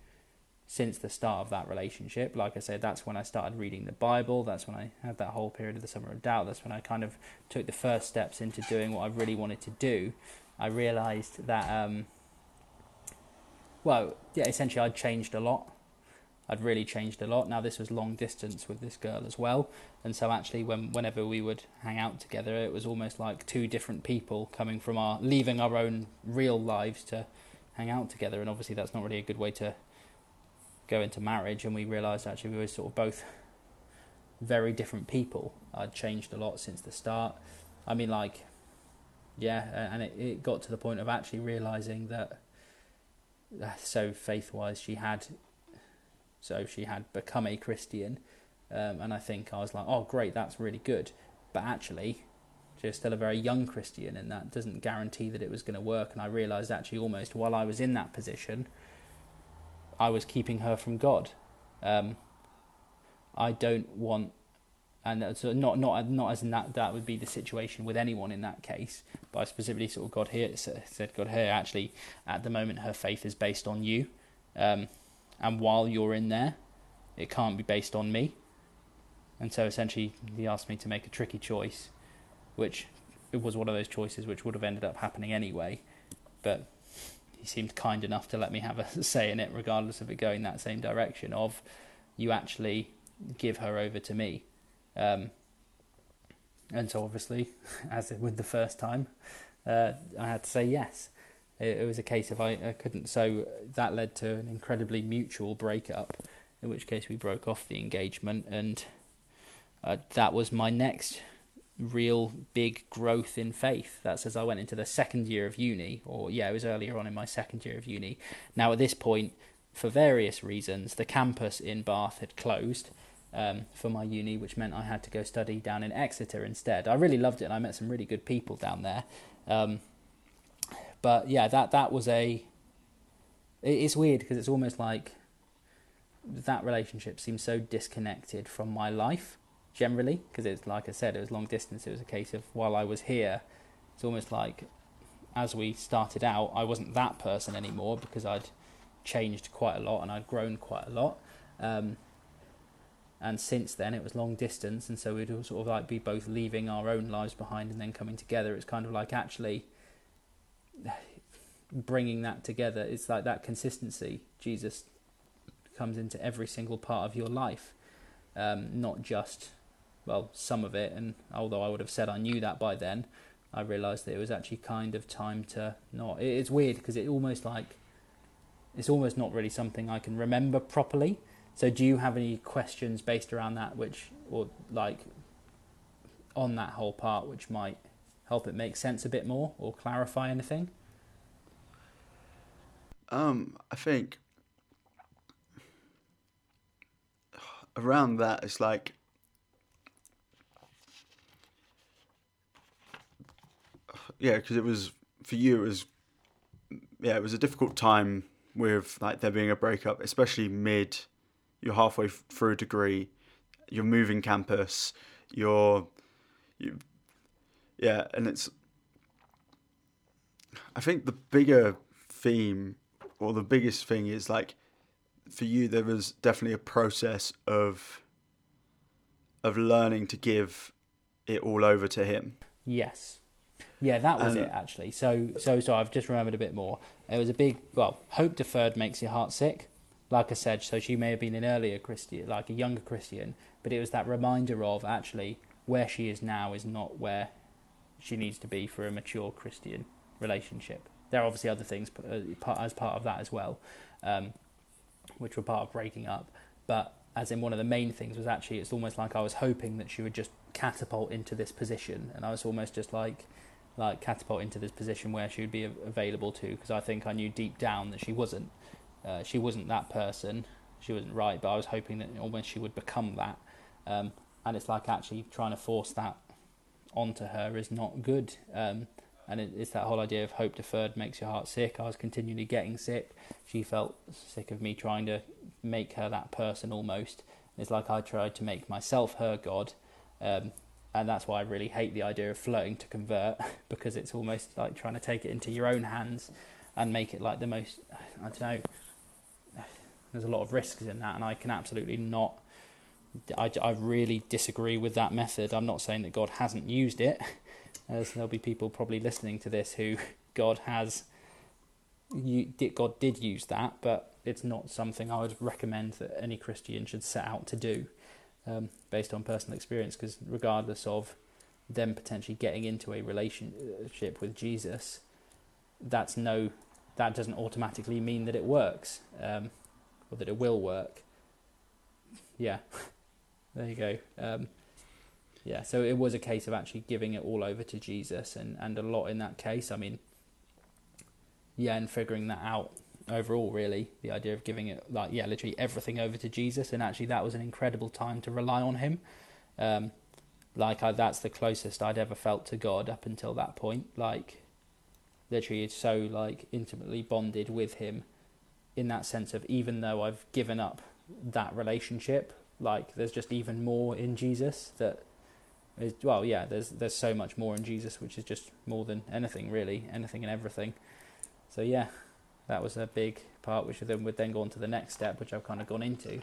since the start of that relationship, like I said, that's when I started reading the Bible, that's when I had that whole period of the summer of doubt, that's when I kind of took the first steps into doing what I really wanted to do. I realised that, um, well, yeah, essentially I'd changed a lot. I'd really changed a lot. Now this was long distance with this girl as well, and so actually, when whenever we would hang out together, it was almost like two different people coming from our leaving our own real lives to hang out together. And obviously, that's not really a good way to go into marriage. And we realised actually we were sort of both very different people. I'd changed a lot since the start. I mean, like, yeah, and it, it got to the point of actually realising that. Uh, so faith wise, she had so she had become a Christian, um, and I think I was like, oh, great, that's really good. But actually, she's still a very young Christian, and that doesn't guarantee that it was going to work. And I realised actually, almost while I was in that position, I was keeping her from God. Um, I don't want, and so not not not as in that that would be the situation with anyone in that case. But I specifically sort of got here said God here actually at the moment her faith is based on you. Um, and while you're in there, it can't be based on me. And so essentially, he asked me to make a tricky choice, which it was one of those choices which would have ended up happening anyway. But he seemed kind enough to let me have a say in it, regardless of it going that same direction. Of you actually give her over to me, um, and so obviously, as with the first time, uh, I had to say yes it, it was a case of I, I couldn't. So that led to an incredibly mutual breakup, in which case we broke off the engagement, and uh, that was my next real big growth in faith. That's as I went into the second year of uni, or yeah, it was earlier on in my second year of uni. Now at this point, for various reasons, the campus in Bath had closed. Um, for my uni, which meant I had to go study down in Exeter instead. I really loved it, and I met some really good people down there. Um, but yeah, that that was a. It's weird because it's almost like that relationship seems so disconnected from my life generally because it's like I said, it was long distance. It was a case of while I was here, it's almost like as we started out, I wasn't that person anymore because I'd changed quite a lot and I'd grown quite a lot. Um, and since then, it was long distance, and so we'd sort of like be both leaving our own lives behind and then coming together. It's kind of like actually bringing that together. It's like that consistency. Jesus comes into every single part of your life, um, not just well some of it. And although I would have said I knew that by then, I realised that it was actually kind of time to not. It's weird because it almost like it's almost not really something I can remember properly. So, do you have any questions based around that, which or like on that whole part, which might help it make sense a bit more or clarify anything? Um, I think around that it's like yeah, because it was for you it was yeah it was a difficult time with like there being a breakup, especially mid. You're halfway through a degree, you're moving campus, you're you yeah, and it's. I think the bigger theme, or the biggest thing, is like, for you, there was definitely a process of. Of learning to give it all over to him. Yes. Yeah, that was it actually. So, so, so I've just remembered a bit more. It was a big, well, hope deferred makes your heart sick. Like I said, so she may have been an earlier Christian, like a younger Christian, but it was that reminder of actually where she is now is not where she needs to be for a mature Christian relationship. There are obviously other things uh, as part of that as well, um, which were part of breaking up. But as in one of the main things was actually it's almost like I was hoping that she would just catapult into this position, and I was almost just like like catapult into this position where she would be available to because I think I knew deep down that she wasn't. Uh, she wasn't that person. She wasn't right, but I was hoping that almost she would become that. Um, and it's like actually trying to force that onto her is not good. Um, and it, it's that whole idea of hope deferred makes your heart sick. I was continually getting sick. She felt sick of me trying to make her that person almost. It's like I tried to make myself her God. Um, and that's why I really hate the idea of flirting to convert because it's almost like trying to take it into your own hands and make it like the most, I don't know, there's a lot of risks in that, and I can absolutely not I, I really disagree with that method. I'm not saying that God hasn't used it, as there'll be people probably listening to this who God has you did God did use that, but it's not something I would recommend that any Christian should set out to do, um, based on personal experience. Because regardless of them potentially getting into a relationship with Jesus, that's no that doesn't automatically mean that it works um, or that it will work. Yeah, there you go. Um, yeah, so it was a case of actually giving it all over to Jesus, and, and a lot in that case. I mean, yeah, and figuring that out overall, really, the idea of giving it, like, yeah, literally everything over to Jesus, and actually that was an incredible time to rely on Him. Um, like, I, that's the closest I'd ever felt to God up until that point. Like, literally, it's so, like, intimately bonded with Him in that sense of even though I've given up that relationship, like, there's just even more in Jesus that is, well, yeah, there's there's so much more in Jesus, which is just more than anything, really, anything and everything. So yeah, that was a big part, which then would then go on to the next step, which I've kind of gone into,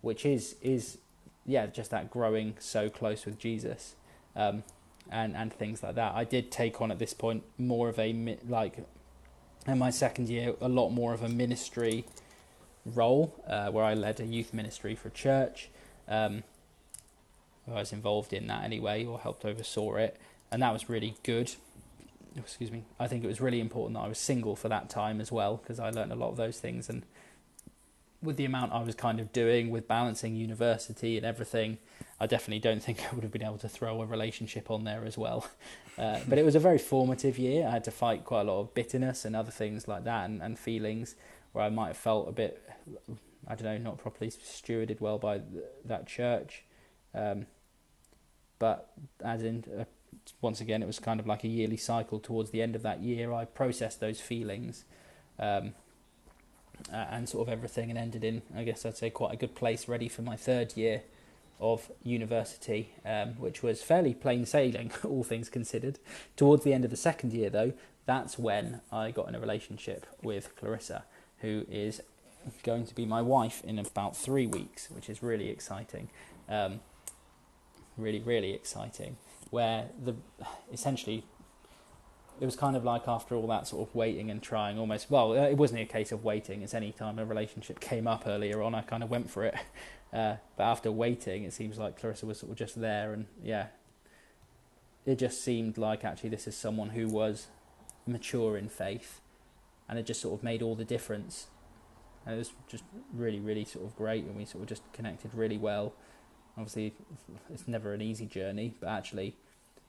which is is yeah, just that growing so close with Jesus, um, and and things like that. I did take on at this point more of a like, in my second year, a lot more of a ministry role, uh, where I led a youth ministry for church. Um, I was involved in that anyway, or helped oversaw it, and that was really good. Excuse me. I think it was really important that I was single for that time as well, because I learned a lot of those things. And with the amount I was kind of doing with balancing university and everything, I definitely don't think I would have been able to throw a relationship on there as well. Uh, but it was a very formative year. I had to fight quite a lot of bitterness and other things like that, and, and feelings where I might have felt a bit, I don't know, not properly stewarded well by th- that church. Um, but as in, uh, once again, it was kind of like a yearly cycle. Towards the end of that year, I processed those feelings um, and sort of everything, and ended in, I guess I'd say, quite a good place, ready for my third year of university, um, which was fairly plain sailing, all things considered. Towards the end of the second year, though, that's when I got in a relationship with Clarissa, who is going to be my wife in about three weeks, which is really exciting. Um, really, really exciting. Where the essentially it was kind of like after all that sort of waiting and trying almost well it wasn't a case of waiting it's any time a relationship came up earlier on i kind of went for it. Uh, but after waiting it seems like clarissa was sort of just there and yeah. It just seemed like actually this is someone who was mature in faith and it just sort of made all the difference. And it was just really really sort of great and we sort of just connected really well obviously it's never an easy journey, but actually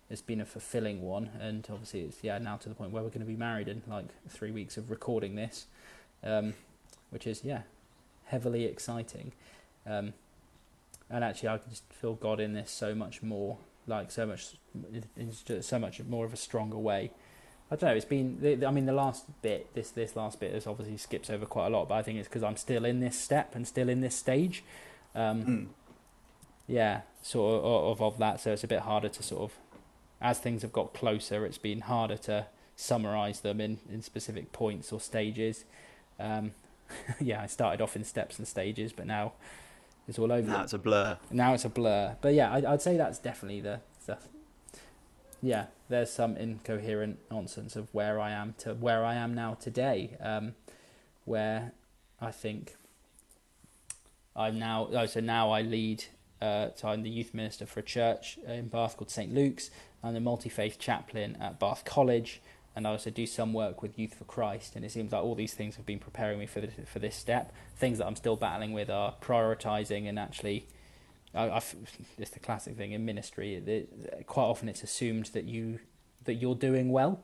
it's been a fulfilling one. And obviously it's yeah now to the point where we're going to be married in like three weeks of recording this, um, which is yeah heavily exciting. Um, and actually, I can just feel God in this so much more, like so much, so much more of a stronger way. I don't know. It's been. I mean, the last bit, this this last bit, is obviously skips over quite a lot, but I think it's because I'm still in this step and still in this stage. Um, mm yeah, sort of, of, of that. So it's a bit harder to sort of, as things have got closer, it's been harder to summarize them in, in specific points or stages. Um, yeah, I started off in steps and stages, but now it's all over. Now it's a blur. Now it's a blur. But yeah, I, would say that's definitely the, the. Yeah, there's some incoherent nonsense of where I am to where I am now today, um, where I think I'm now. Oh, so now I lead uh, I'm the youth minister for a church in Bath called St Luke's. I'm the multi faith chaplain at Bath College, and I also do some work with Youth for Christ. And it seems like all these things have been preparing me for this, for this step. Things that I'm still battling with are prioritizing and actually. I, I've, it's the classic thing in ministry. It, quite often, it's assumed that you that you're doing well,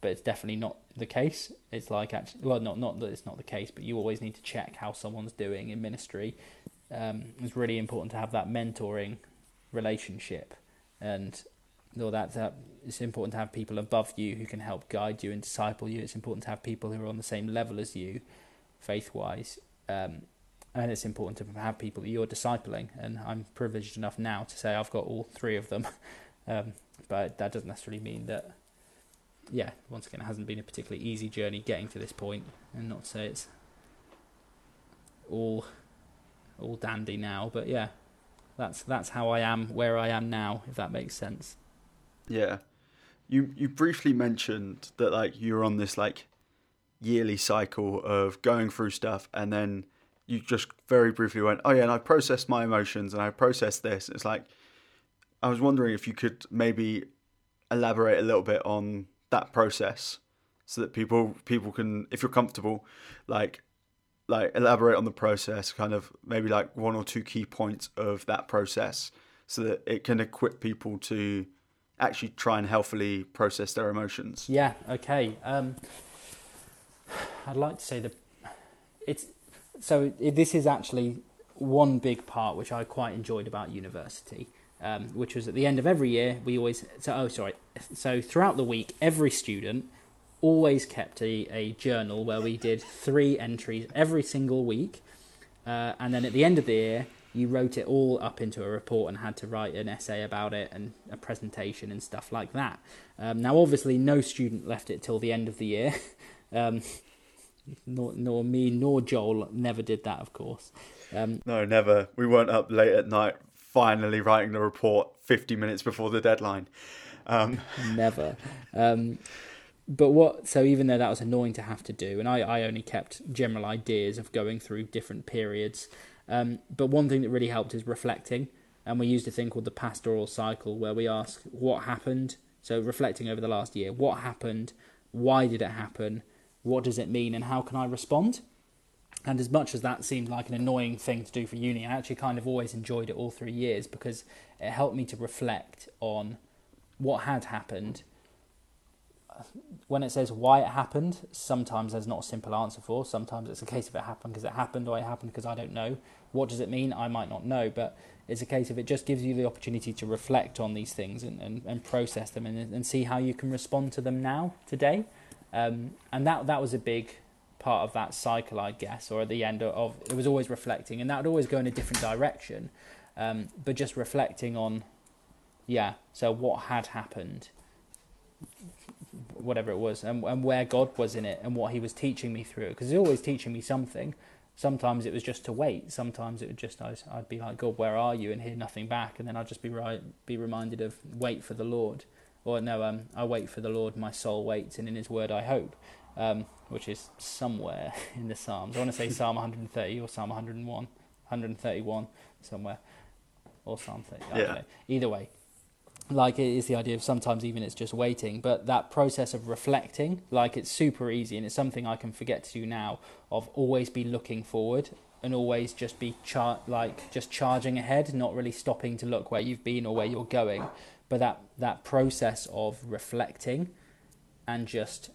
but it's definitely not the case. It's like actually, well, not not that it's not the case, but you always need to check how someone's doing in ministry um, it's really important to have that mentoring relationship, and though that, that it's important to have people above you who can help guide you and disciple you. It's important to have people who are on the same level as you, faith wise. Um, and it's important to have people that you're discipling. And I'm privileged enough now to say I've got all three of them. Um, but that doesn't necessarily mean that, yeah, once again, it hasn't been a particularly easy journey getting to this point, and not to say it's all all dandy now. But yeah, that's that's how I am where I am now. If that makes sense. Yeah, you you briefly mentioned that like you're on this like yearly cycle of going through stuff and then you just very briefly went oh yeah and i processed my emotions and i processed this it's like i was wondering if you could maybe elaborate a little bit on that process so that people people can if you're comfortable like like elaborate on the process kind of maybe like one or two key points of that process so that it can equip people to actually try and healthily process their emotions Yeah. Okay. Um, I'd like to say that it's so. It, this is actually one big part which I quite enjoyed about university, um, which was at the end of every year we always. So oh, sorry. So throughout the week, every student always kept a, a journal where we did three entries every single week, uh, and then at the end of the year. You wrote it all up into a report and had to write an essay about it and a presentation and stuff like that. Um, now, obviously, no student left it till the end of the year. Um, nor, nor me nor Joel never did that, of course. Um, no never we weren't up late at night finally writing the report 50 minutes before the deadline um, never. But what? So even though that was annoying to have to do, and I, I only kept general ideas of going through different periods. Um, but one thing that really helped is reflecting, and we used a thing called the pastoral cycle, where we ask what happened. So reflecting over the last year, what happened, why did it happen, what does it mean, and how can I respond? And as much as that seemed like an annoying thing to do for uni, I actually kind of always enjoyed it all three years because it helped me to reflect on what had happened. When it says why it happened, sometimes there's not a simple answer for. Sometimes it's a case of it happened because it happened or it happened because I don't know. What does it mean? I might not know, but it's a case of it just gives you the opportunity to reflect on these things and, and, and process them and, and see how you can respond to them now, today. Um, and that that was a big part of that cycle, I guess, or at the end of, of it was always reflecting, and that would always go in a different direction. Um, but just reflecting on, yeah, so what had happened, whatever it was, and, and where God was in it, and what He was teaching me through it, because He's always teaching me something. Sometimes it was just to wait. Sometimes it would just I I'd be like, God, where are you? And hear nothing back, and then I'd just be right, be reminded of wait for the Lord or no, um, I wait for the Lord, my soul waits, and in His word I hope, um, which is somewhere in the Psalms. I want to say Psalm 130 or Psalm 101, 131 somewhere, or Psalm 30. Yeah. Either way, like it is the idea of sometimes even it's just waiting, but that process of reflecting, like it's super easy, and it's something I can forget to do now. Of always be looking forward and always just be char- like just charging ahead, not really stopping to look where you've been or where you're going but that that process of reflecting and just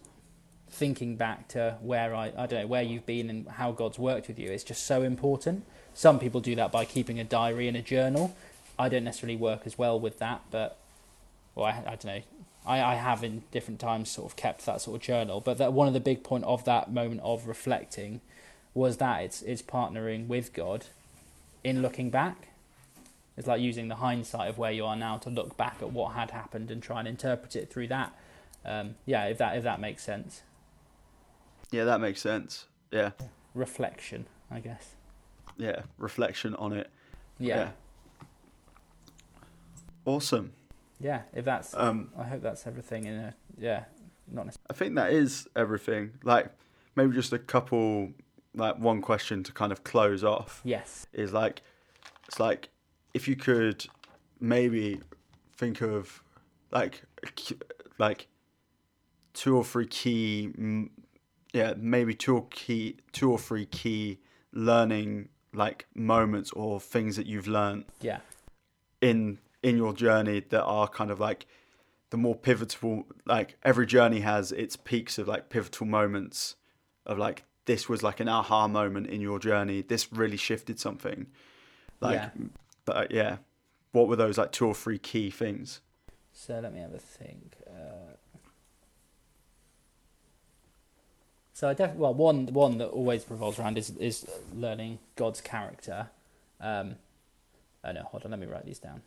thinking back to where I I don't know where you've been and how God's worked with you is just so important. Some people do that by keeping a diary and a journal. I don't necessarily work as well with that, but well, I, I don't know. I, I have in different times sort of kept that sort of journal, but that one of the big point of that moment of reflecting was that it's it's partnering with God in looking back it's like using the hindsight of where you are now to look back at what had happened and try and interpret it through that. Um, yeah, if that if that makes sense. yeah that makes sense yeah Reflection, I guess. yeah reflection on it Yeah, yeah. awesome if that's, um I hope that's everything in a yeah, not necessarily. I think that is everything. Like maybe just a couple, like one question to kind of close off Yes. is like, it's like if you could maybe think of like like two or three key, yeah, maybe two or key, two or three key learning like moments or things that you've learned Yeah. in in your journey that are kind of like the more pivotal like every journey has its peaks of like pivotal moments of like this was like an aha moment in your journey this really shifted something like Yeah. but yeah what were those like two or three key things So let me have a think. Uh, so I definitely well one one that always revolves around is is learning God's character. Um, oh no, hold on, let me write these down.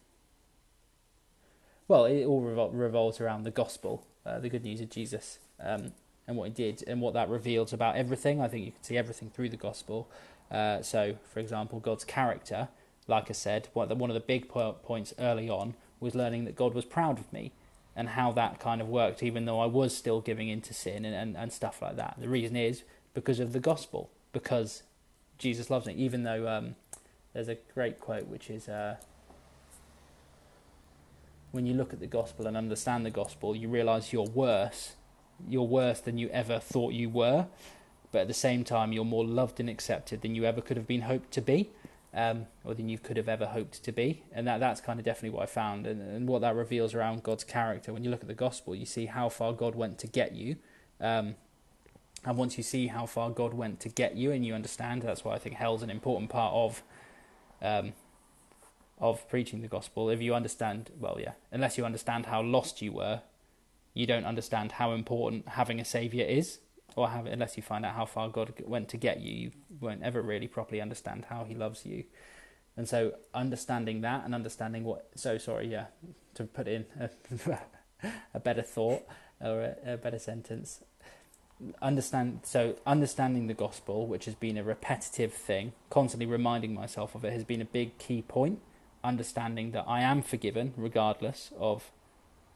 Well, it all revol- revolves around the gospel, uh, the good news of Jesus, um, and what he did, and what that reveals about everything. I think you can see everything through the gospel. Uh, so, for example, God's character, like I said, one of the, big po- points early on was learning that God was proud of me. and how that kind of worked, even though I was still giving into sin and, and, and stuff like that. The reason is because of the gospel, because Jesus loves me, even though um, there's a great quote which is uh, when you look at the gospel and understand the gospel, you realize you're worse. You're worse than you ever thought you were, but at the same time, you're more loved and accepted than you ever could have been hoped to be. Um, or than you could have ever hoped to be. And that, that's kind of definitely what I found and, and what that reveals around God's character. When you look at the gospel, you see how far God went to get you. Um, and once you see how far God went to get you and you understand, that's why I think hell's an important part of um, of preaching the gospel. If you understand, well, yeah, unless you understand how lost you were, you don't understand how important having a savior is or have, unless you find out how far God went to get you, you won't ever really properly understand how He loves you. And so, understanding that and understanding what, so sorry, yeah, to put in a, a better thought or a, a better sentence. Understand so understanding the gospel, which has been a repetitive thing, constantly reminding myself of it, has been a big key point. Understanding that I am forgiven regardless of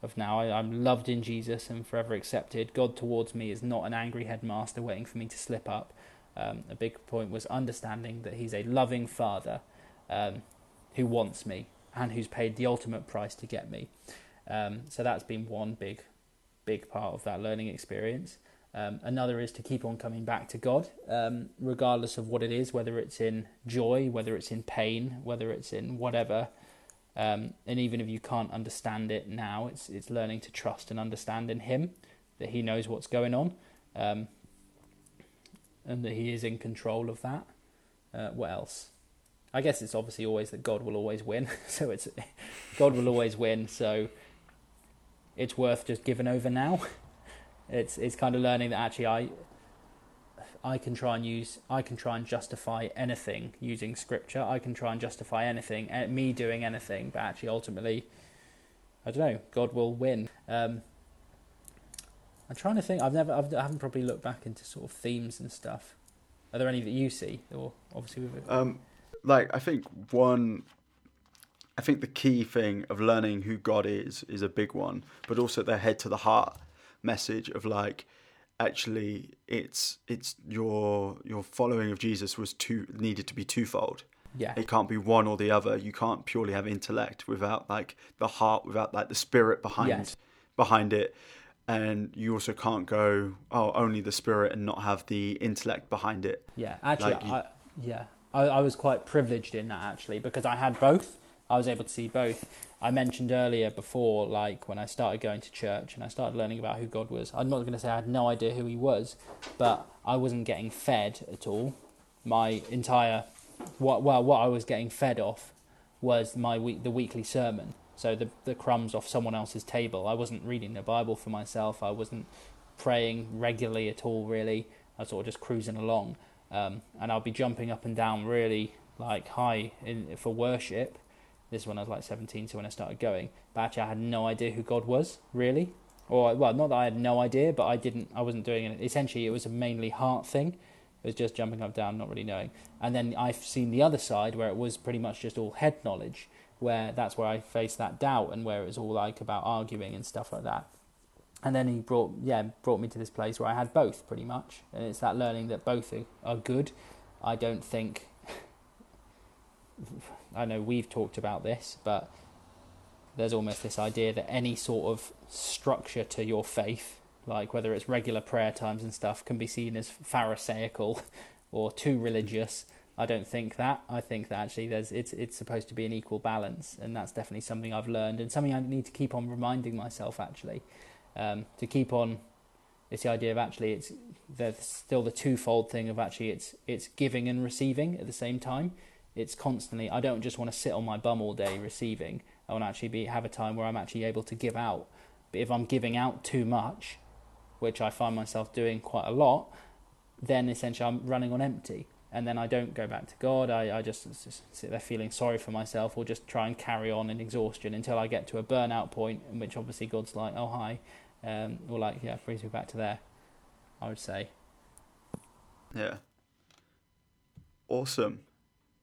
of now. I, am loved in Jesus and forever accepted. God towards me is not an angry headmaster waiting for me to slip up. Um, a big point was understanding that He's a loving Father um, who wants me and who's paid the ultimate price to get me. Um, so that's been one big, big part of that learning experience. Um, another is to keep on coming back to God, um, regardless of what it is, whether it's in joy, whether it's in pain, whether it's in whatever. Um, and even if you can't understand it now, it's it's learning to trust and understand in Him that He knows what's going on, um, and that He is in control of that. Uh, what else? I guess it's obviously always that God will always win. so it's God will always win. So it's worth just giving over now. It's it's kind of learning that actually I I can try and use, I can try and justify anything using scripture. I can try and justify anything, eh, me doing anything, but actually, ultimately, I don't know. God will win. Um, I'm trying to think. I've never, I've, I haven't probably looked back into sort of themes and stuff. Are there any that you see, or obviously? Um, like I think one, I think the key thing of learning who God is is a big one, but also the head to the heart message of like actually it's it's your your following of Jesus was two needed to be twofold. Yeah. It can't be one or the other. You can't purely have intellect without like the heart, without like the spirit behind Yes. behind it. And you also can't go, oh, only the spirit and not have the intellect behind it. Yeah, actually, Like you- I, yeah, I, I was quite privileged in that actually because I had both. I was able to see both. I mentioned earlier before, like when I started going to church and I started learning about who God was. I'm not going to say I had no idea who He was, but I wasn't getting fed at all. My entire, what well, what I was getting fed off was my week, the weekly sermon. So the the crumbs off someone else's table. I wasn't reading the Bible for myself. I wasn't praying regularly at all. Really, I was sort of just cruising along, um, and I'll be jumping up and down really like high in for worship. This is when I was like 17, so when I started going. But actually, I had no idea who God was really, or well, not that I had no idea, but I didn't. I wasn't doing it. Essentially, it was a mainly heart thing. It was just jumping up down, not really knowing. And then I've seen the other side where it was pretty much just all head knowledge, where that's where I faced that doubt and where it was all like about arguing and stuff like that. And then he brought yeah brought me to this place where I had both pretty much, and it's that learning that both are, are good. I don't think. I know we've talked about this, but there's almost this idea that any sort of structure to your faith, like whether it's regular prayer times and stuff, can be seen as pharisaical or too religious. I don't think that. I think that actually there's it's it's supposed to be an equal balance, and that's definitely something I've learned and something I need to keep on reminding myself actually, um, to keep on. It's the idea of actually it's there's still the twofold thing of actually it's it's giving and receiving at the same time. It's constantly. I don't just want to sit on my bum all day receiving. I want to actually be have a time where I'm actually able to give out. But if I'm giving out too much, which I find myself doing quite a lot, then essentially I'm running on empty. And then I don't go back to God. I, I just, just sit there feeling sorry for myself or just try and carry on in exhaustion until I get to a burnout point in which obviously God's like, oh, hi. Um, or like, yeah, brings me back to there, I would say. Yeah. Awesome.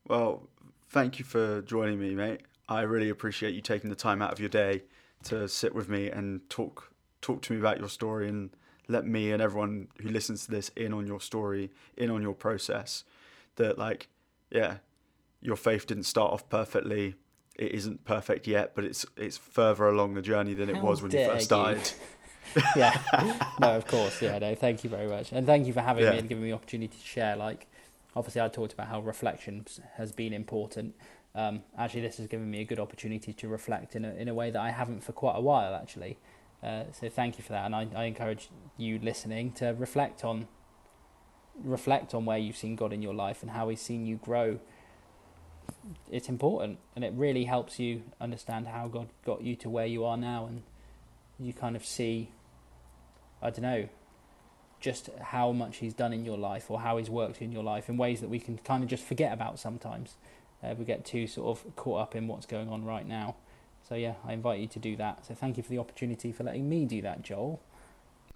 Well, thank you for joining me, mate. I really appreciate you taking the time out of your day to sit with me and talk talk to me about your story and let me and everyone who listens to this in on your story, in on your process. That like, yeah, your faith didn't start off perfectly. It isn't perfect yet, but it's it's further along the journey than it How was when you first started. yeah. No, of course. Yeah. No. Thank you very much, and thank you for having Yeah. me and giving me the opportunity to share. Like, obviously, I talked about how reflection has been important. Um, actually, this has given me a good opportunity to reflect in a in a way that I haven't for quite a while. Actually, uh, so thank you for that, and I, I encourage you listening to reflect on reflect on where you've seen God in your life and how He's seen you grow. It's important, and it really helps you understand how God got you to where you are now, and you kind of see I don't know, just how much he's done in your life or how he's worked in your life in ways that we can kind of just forget about sometimes. Uh, we get too sort of caught up in what's going on right now. So yeah, I invite you to do that. So thank you for the opportunity for letting me do that, Joel.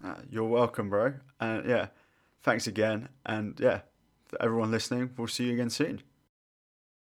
Uh, you're welcome, bro. And yeah, thanks again. And yeah, everyone listening, we'll see you again soon.